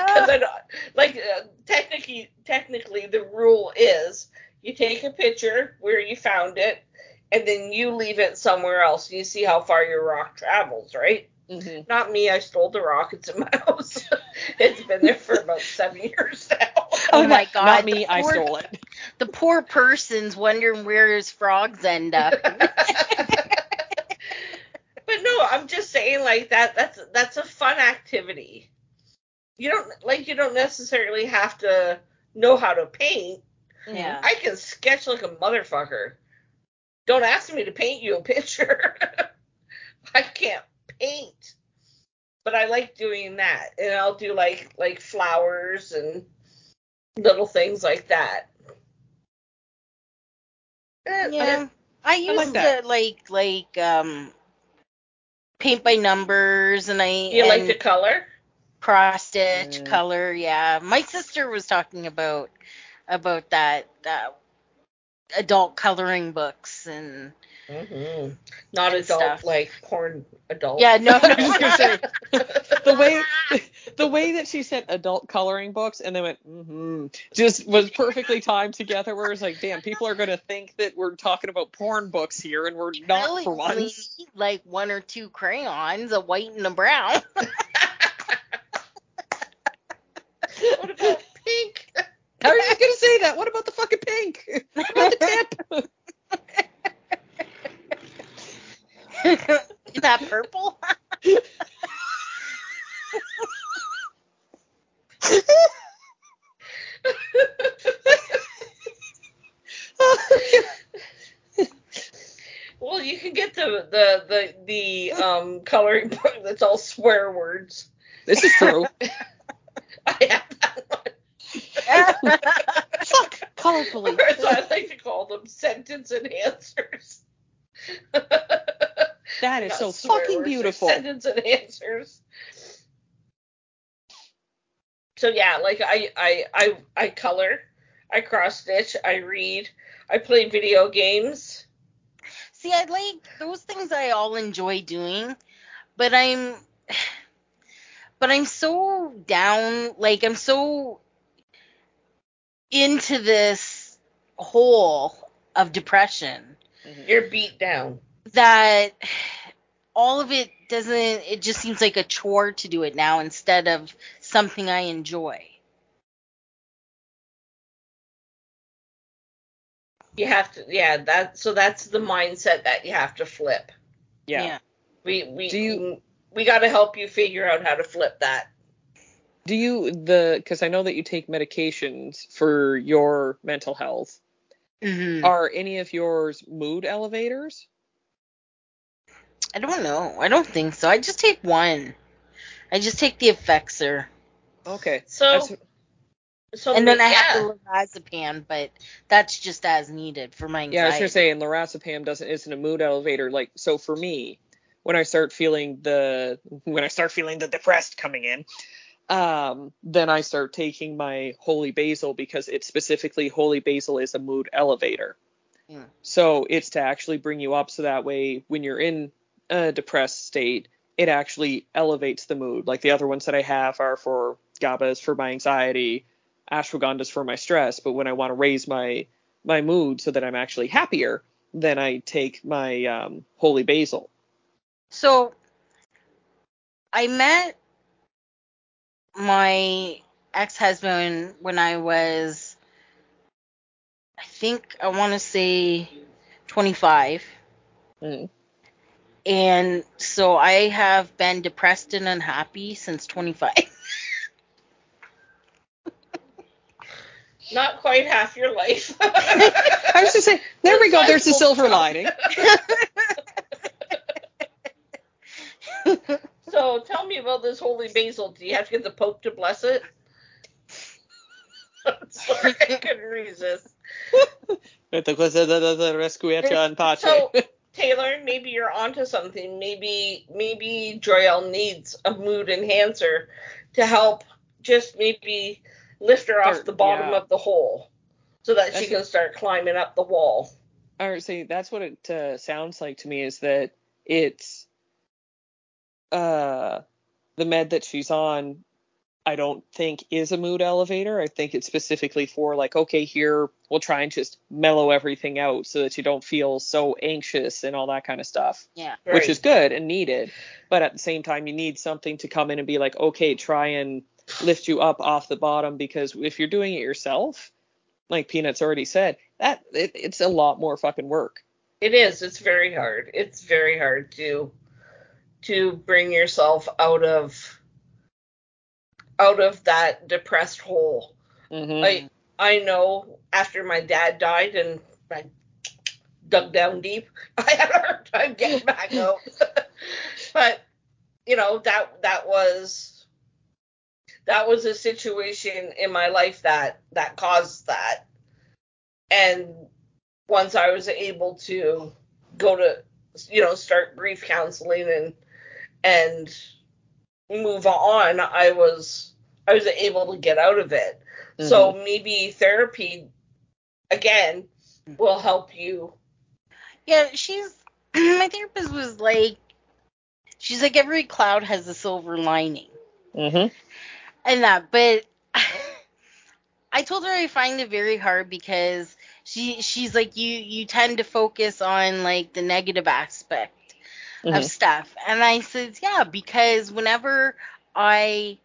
Because I don't, like uh, technically, technically the rule is you take a picture where you found it, and then you leave it somewhere else. and You see how far your rock travels, right? Hmm Not me. I stole the rock. It's in my house. it's been there for about seven years now. Oh my God, Not the me, I stole it. the poor person's wondering where his frogs end up. but no, I'm just saying like that. That's that's a fun activity. You don't like you don't necessarily have to know how to paint. yeah. I can sketch like a motherfucker. Don't ask me to paint you a picture. I can't paint. But I like doing that. And I'll do like like flowers and little things like that. Eh, Yeah. I used like that. to like like um paint by numbers and I You and like to color? cross stitch Mm. color, yeah. My sister was talking about about that uh, adult coloring books and Mm-hmm. Not And adult stuff. like porn adult. yeah, no, I was gonna say, the way the way that she said adult coloring books and then went mm-hmm, just was perfectly timed together where it's like damn people are gonna think that we're talking about porn books here and we're not really for only once need, like one or two crayons, a white and a brown. what about pink? how are you gonna say that what about the fucking pink what about the tip Is that purple? well, you can get the the the, the um, coloring book that's all swear words. This is true. I have that one. Fuck colorfully. Or as I like to call them, sentence enhancers. That is so fucking beautiful. Sentence enhancers. So yeah, like I I I I color, I cross stitch, I read, I play video games. See, I like those things I all enjoy doing, but I'm but I'm so down, like I'm so into this hole of depression You're beat down. That all of it doesn't it just seems like a chore to do it now instead of something I enjoy. You have to yeah, that so that's the mindset that you have to flip. Yeah. We we Do you- we got to help you figure out how to flip that. Do you the because I know that you take medications for your mental health. Mhm. Are any of yours mood elevators? I don't know. I don't think so. I just take one. I just take the Effexor. Okay. So That's- so and then I yeah. have the lorazepam, but that's just as needed for my anxiety. Yeah, I was gonna say, and lorazepam doesn't isn't a mood elevator. Like, so for me, when I start feeling the when I start feeling the depressed coming in, um, then I start taking my holy basil because it specifically holy basil is a mood elevator. Hmm. So it's to actually bring you up, so that way when you're in a depressed state, it actually elevates the mood. Like the other ones that I have are for GABA is for my anxiety, ashwagandha is for my stress. But when I want to raise my my mood so that I'm actually happier, then I take my um, holy basil. So I met my ex-husband when I was I think I want to say 25 Mm. And so I have been depressed and unhappy since 25. not quite half your life. I was just saying, there we go. There's the silver lining. so tell me about this holy basil. Do you have to get the Pope to bless it? I'm sorry, I couldn't resist. So Taylor, maybe you're onto something. Maybe maybe Joyelle needs a mood enhancer to help just maybe lift her off the bottom yeah. of the hole so that she That's can start climbing up the wall. or see that's what it uh, sounds like to me is that it's uh the med that she's on i don't think is a mood elevator i think it's specifically for like okay here we'll try and just mellow everything out so that you don't feel so anxious and all that kind of stuff yeah. which is good and needed but at the same time you need something to come in and be like okay try and lift you up off the bottom because if you're doing it yourself like peanuts already said that it, it's a lot more fucking work It is. It's very hard. It's very hard to to bring yourself out of out of that depressed hole. Mm-hmm. I I know after my dad died and I dug down deep, I had a hard time getting back out. but you know that that was that was a situation in my life that that caused that. And once I was able to go to you know start grief counseling and and move on, I was I was able to get out of it. So maybe therapy again will help you. Yeah, she's my therapist was like she's like every cloud has a silver lining. Mm-hmm. and that but i told her i find it very hard because she she's like you you tend to focus on like the negative aspect Mhm. of stuff and i said yeah because whenever i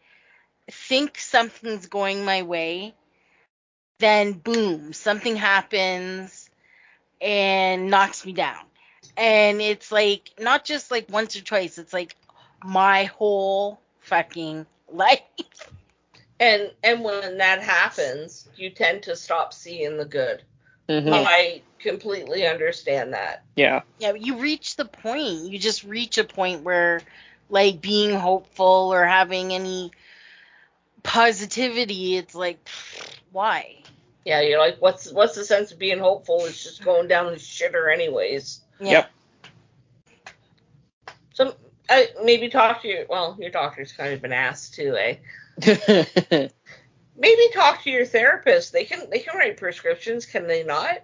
think something's going my way then boom something happens and knocks me down and it's like not just like once or twice it's like my whole fucking life And and when that happens, you tend to stop seeing the good. Mhm. I completely understand that. Yeah. Yeah, you reach the point. You just reach a point where, like, being hopeful or having any positivity, it's like, why? Yeah, you're like, what's what's the sense of being hopeful? It's just going down the shitter anyways. Yeah. So I maybe talk to your well, your doctor's kind of been asked too, eh? Maybe talk to your therapist. They can they can write prescriptions, can they not?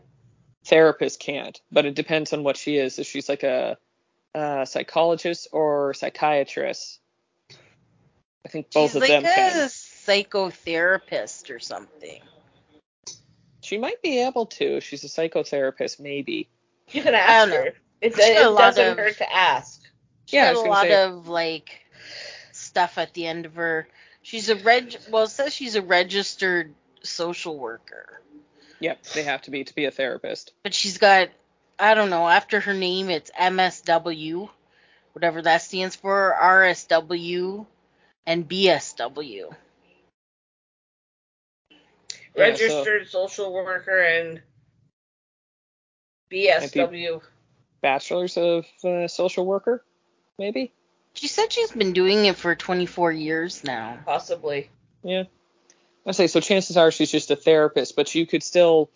Therapist can't, but it depends on what she is. If she's like a, a psychologist or psychiatrist, I think both She's of like them a can. psychotherapist or something. She might be able to. She's a psychotherapist, maybe. You can I ask don't her. It, She's it a lot doesn't of- hurt to ask. She Yeah, I got was a lot say- of like stuff at the end of her. She's a reg. Well, it says she's a registered social worker, Yep, they have to be to be a therapist. but she's got I don't know. After her name, it's MSW, whatever that stands for, RSW, and BSW. Yeah, so- Registered social worker and BSW. Bachelor's of uh, social worker, maybe. She said she's been doing it for 24 years now. Possibly. Yeah. I say so. Chances are she's just a therapist, but you could still,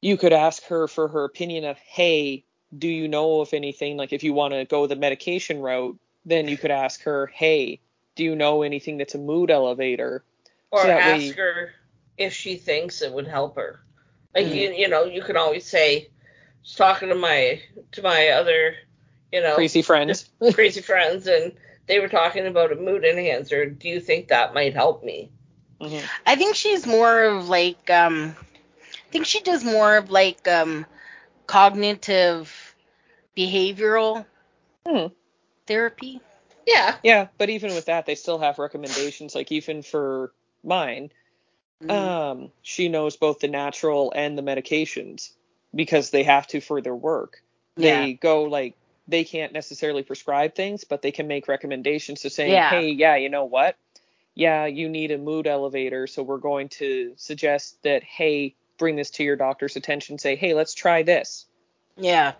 you could ask her for her opinion of, hey, do you know of anything? Like if you want to go the medication route, then you could ask her, hey, do you know anything that's a mood elevator? Or So ask way- her if she thinks it would help her. Like Mhm. you, you know, you can always say, "Just talking to my to my other, you know, Crazy friends. crazy friends, and they were talking about a mood enhancer. Do you think that might help me?" Mhm. I think she's more of like um I think she does more of like um cognitive behavioral Hmm. therapy. Yeah. Yeah, but even with that, they still have recommendations. Like even for mine, Mm. um, she knows both the natural and the medications because they have to for their work. Yeah. They go like they can't necessarily prescribe things, but they can make recommendations to say, Yeah. hey, yeah, you know what? Yeah, you need a mood elevator, so we're going to suggest that, hey, bring this to your doctor's attention. Say, hey, let's try this. Yeah.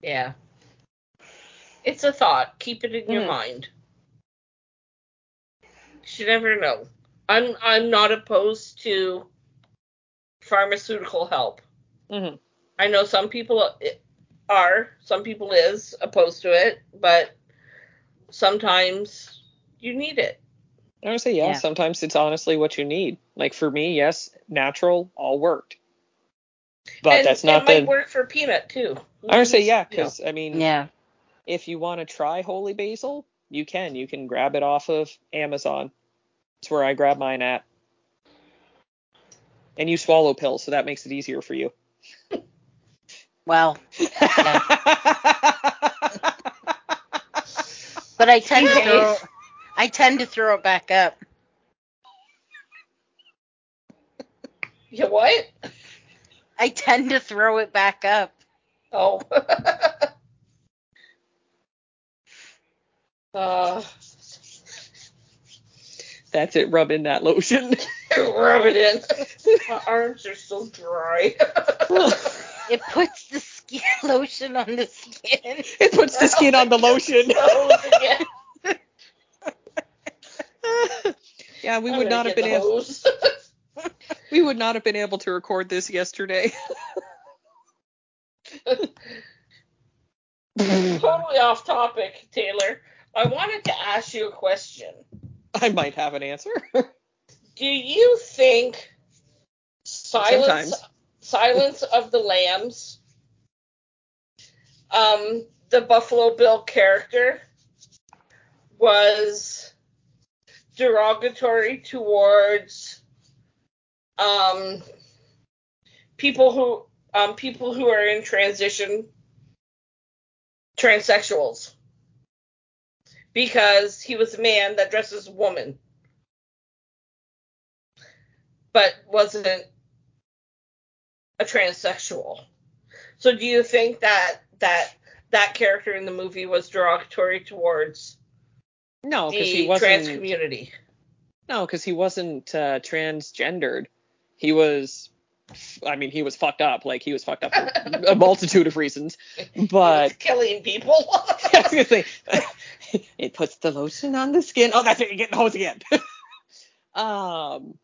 Yeah. It's a thought. Keep it in your Mhm. mind. You never know. I'm I'm not opposed to pharmaceutical help. hmm I know some people are, some people is opposed to it, but sometimes you need it. I would say, yeah, Yeah. sometimes it's honestly what you need. Like for me, yes, natural all worked. But and that's not it the. might work for peanut too. I would say, yeah, You know. because I mean, Yeah. if you want to try holy basil, you can. You can grab it off of Amazon. It's where I grab mine at. And you swallow pills, so that makes it easier for you. Well, but I tend to throw I tend to throw it back up. You what? I tend to throw it back up. Oh. uh, That's it. Rub in that lotion. rub it in. My arms are so dry. It puts the skin lotion on the skin. it puts the oh skin on the lotion. Yeah, we would not have been able. We would not have been able to record this yesterday. totally off topic, Taylor. I wanted to ask you a question. I might have an answer. Do you think Silence Sometimes. Silence of the Lambs um the Buffalo Bill character was derogatory towards um people who um people who are in transition transsexuals because he was a man that dresses as a woman but wasn't a transsexual. So do you think that that that character in the movie was derogatory towards no, because the he trans wasn't. community? No, because he wasn't uh, transgendered. he was I mean, he was fucked up. Like he was fucked up for a multitude of reasons. But killing people. I was gonna say, it puts the lotion on the skin. Oh, that's it. You're getting hose again. um,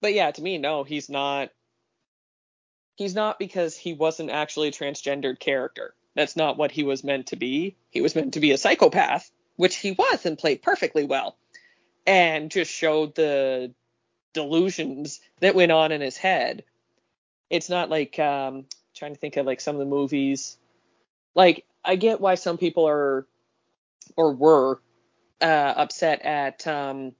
but yeah, to me, no, he's not. He's not because he wasn't actually a transgendered character. That's not what he was meant to be. He was meant to be a psychopath, which he was and played perfectly well, and just showed the delusions that went on in his head. It's not like um trying to think of like some of the movies. Like I get why some people are or were uh upset at um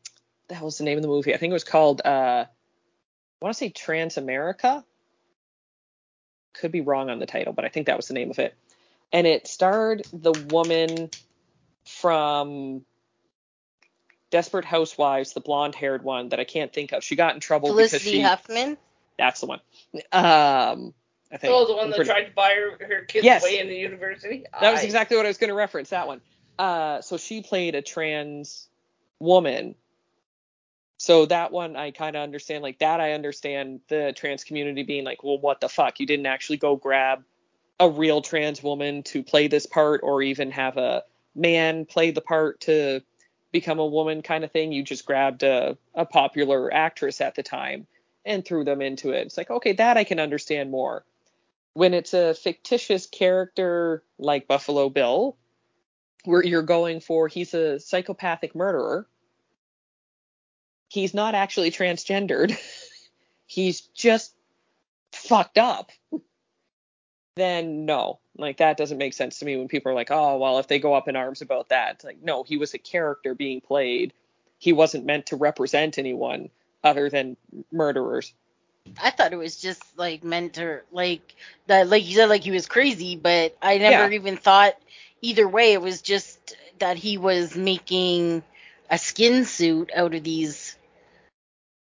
the hell was the name of the movie? I think it was called uh I want to say Transamerica. Could be wrong on the title, but I think that was the name of it. And it starred the woman from Desperate Housewives, the blonde-haired one that I can't think of. She got in trouble Felicity because she. Huffman. That's the one. Um, I think. Oh, the one that Pretty- tried to buy her, her kids Yes. away in the university. That was exactly what I was going to reference. That one. Uh, so she played a trans woman. So that one I kind of understand. Like that, I understand the trans community being like, well, what the fuck? You didn't actually go grab a real trans woman to play this part, or even have a man play the part to become a woman, kind of thing. You just grabbed a, a popular actress at the time and threw them into it. It's like, okay, that I can understand more when it's a fictitious character like Buffalo Bill, where you're going for he's a psychopathic murderer, he's not actually transgendered, he's just fucked up, then no. Like that doesn't make sense to me when people are like, oh, well, if they go up in arms about that. It's like, no, he was a character being played. He wasn't meant to represent anyone other than murderers. I thought it was just like meant to like that like you said like he was crazy, but I never Yeah. even thought either way. It was just that he was making a skin suit out of these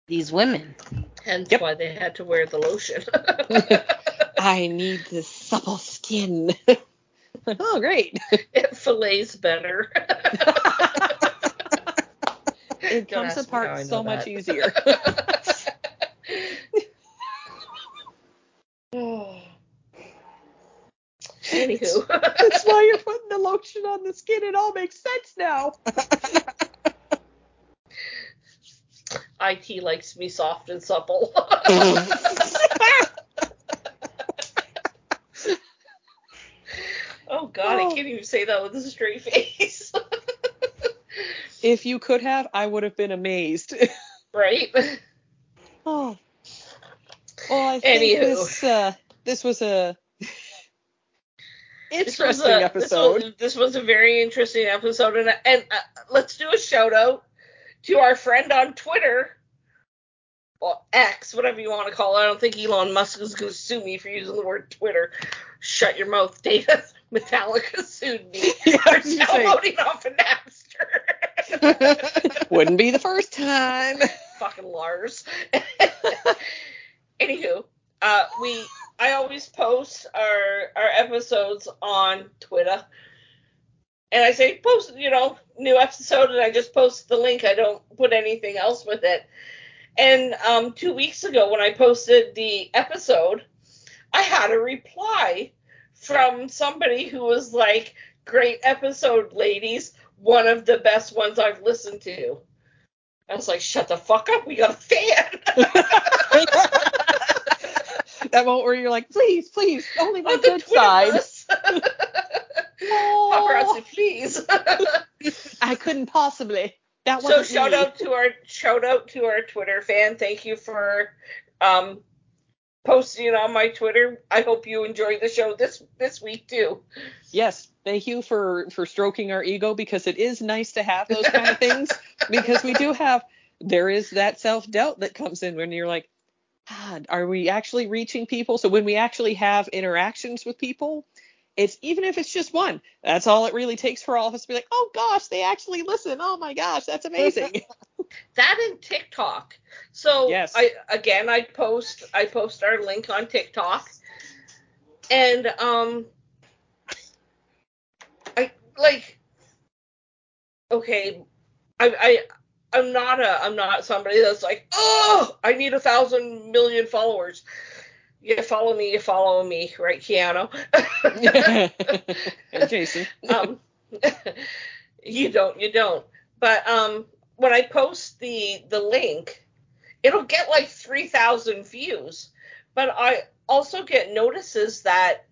these women. Hence Yep. why they had to wear the lotion. I need this supple skin. oh, great. it fillets better. It Don't comes ask me how I apart so much easier. Anywho. That's why you're putting the lotion on the skin. It all makes sense now. IT likes me soft and supple. oh god, Oh. I can't even say that with a straight face. if you could have, I would have been amazed. right? oh. Well, I think Anywho. this uh, this was a This was interesting a- episode. This was, this was a very interesting episode, and and uh, let's do a shout out to our friend on Twitter, well X, whatever you want to call it. I don't think Elon Musk is going to sue me for using the word Twitter. Shut your mouth, Data. Metallica sued me Yeah, for downloading off of Napster. Wouldn't be the first time. Fucking Lars. Anywho, uh, we I always post our our episodes on Twitter, and I say post you know new episode, and I just post the link. I don't put anything else with it. And um, two weeks ago, when I posted the episode, I had a reply from somebody who was like, "Great episode, ladies. One of the best ones I've listened to." I was like, "Shut the fuck up. We got a fan." that moment where you're like, please, please, only my on the good side. Oh, Paparazzi, please. I couldn't possibly. That so shout me. out to our shout out to our Twitter fan. Thank you for um posting on my Twitter. I hope you enjoyed the show this this week too. Yes, thank you for for stroking our ego because it is nice to have those kind of things because we do have there is that self doubt that comes in when you're like, God, are we actually reaching people? So when we actually have interactions with people, it's even if it's just one, that's all it really takes for all of us to be like, oh gosh, they actually listen. Oh my gosh, that's amazing. That and TikTok. So Yes. I again I post I post our link on TikTok. And um I like okay I I I'm not a I'm not somebody that's like, oh, I need a thousand million followers. You follow me, you follow me, right, Keanu? Jason. um, you don't, you don't. But um, when I post the the link, it'll get like three thousand views. But I also get notices that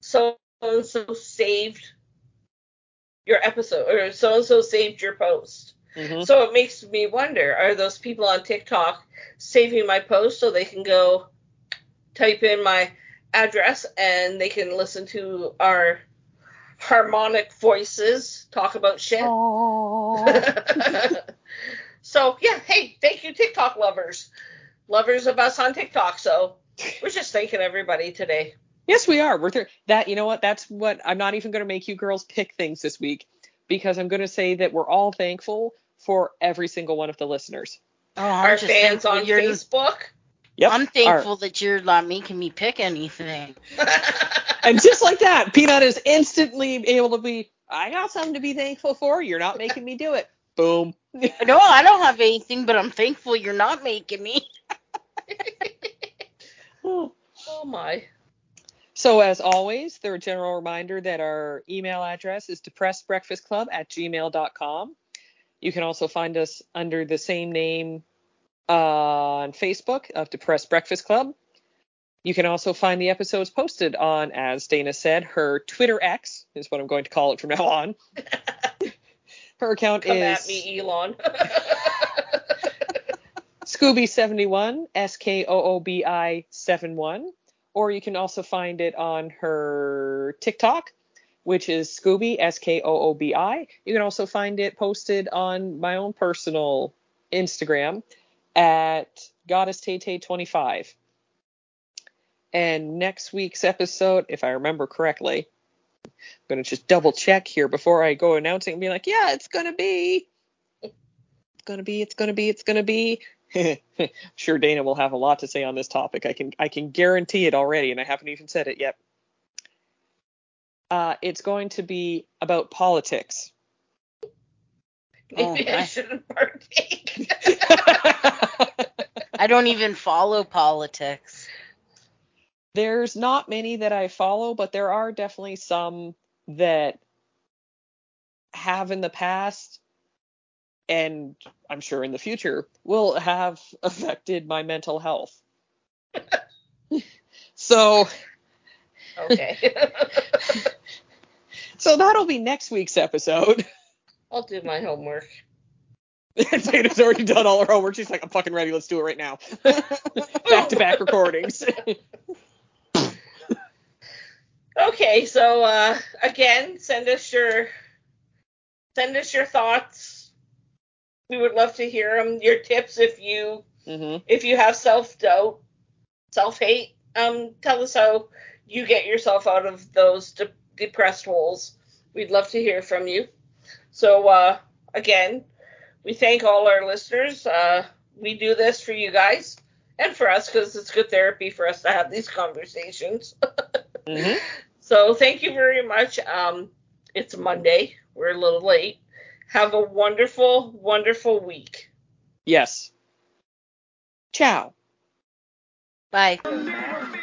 so and so saved your episode or so and so saved your post. hmm So it makes me wonder: Are those people on TikTok saving my post so they can go type in my address and they can listen to our harmonic voices talk about shit? so yeah, hey, thank you TikTok lovers, lovers of us on TikTok. So we're just thanking everybody today. Yes, we are. We're through that. You know what? That's what I'm not even going to make you girls pick things this week because I'm going to say that we're all thankful for every single one of the listeners. Oh, I'm Our fans on you're- Facebook. Yep. I'm Our- thankful that you're not making me pick anything. and just like that, Peanut is instantly able to be. I got something to be thankful for. You're not making me do it. Boom. No, I don't have anything, but I'm thankful you're not making me. oh my. So, as always, the general reminder that our email address is depressedbreakfastclub at gmail.com. You can also find us under the same name on Facebook of Depressed Breakfast Club. You can also find the episodes posted on, as Dana said, her Twitter X is what I'm going to call it from now on. Her account Come is at me, Elon. Scooby71, S K O O B I 71. Or you can also find it on her TikTok, which is Scooby, S K O O B I. You can also find it posted on my own personal Instagram at Goddess Tay Tay 25. And next week's episode, if I remember correctly, I'm going to just double check here before I go announcing and be like, yeah, it's going to be. It's going to be, it's going to be, it's going to be. sure Dana will have a lot to say on this topic. I can I can guarantee it already, and I haven't even said it yet. Uh, it's going to be about politics. Maybe Oh, I I- shouldn't partake. I don't even follow politics. There's not many that I follow, but there are definitely some that have in the past and I'm sure in the future will have affected my mental health. so okay. so that'll be next week's episode. I'll do my homework. Dana's already done all her homework. She's like, I'm fucking ready. Let's do it right now. back to back recordings. Okay, so uh, again, send us your send us your thoughts. We would love to hear them. Your tips if you hmm if you have self doubt, self hate. Um, tell us how you get yourself out of those de- depressed holes. We'd love to hear from you. So uh, again, we thank all our listeners. Uh, we do this for you guys and for us because it's good therapy for us to have these conversations. hmm So thank you very much. Um, it's Monday. We're a little late. Have a wonderful, wonderful week. Yes. Ciao. Bye. Thank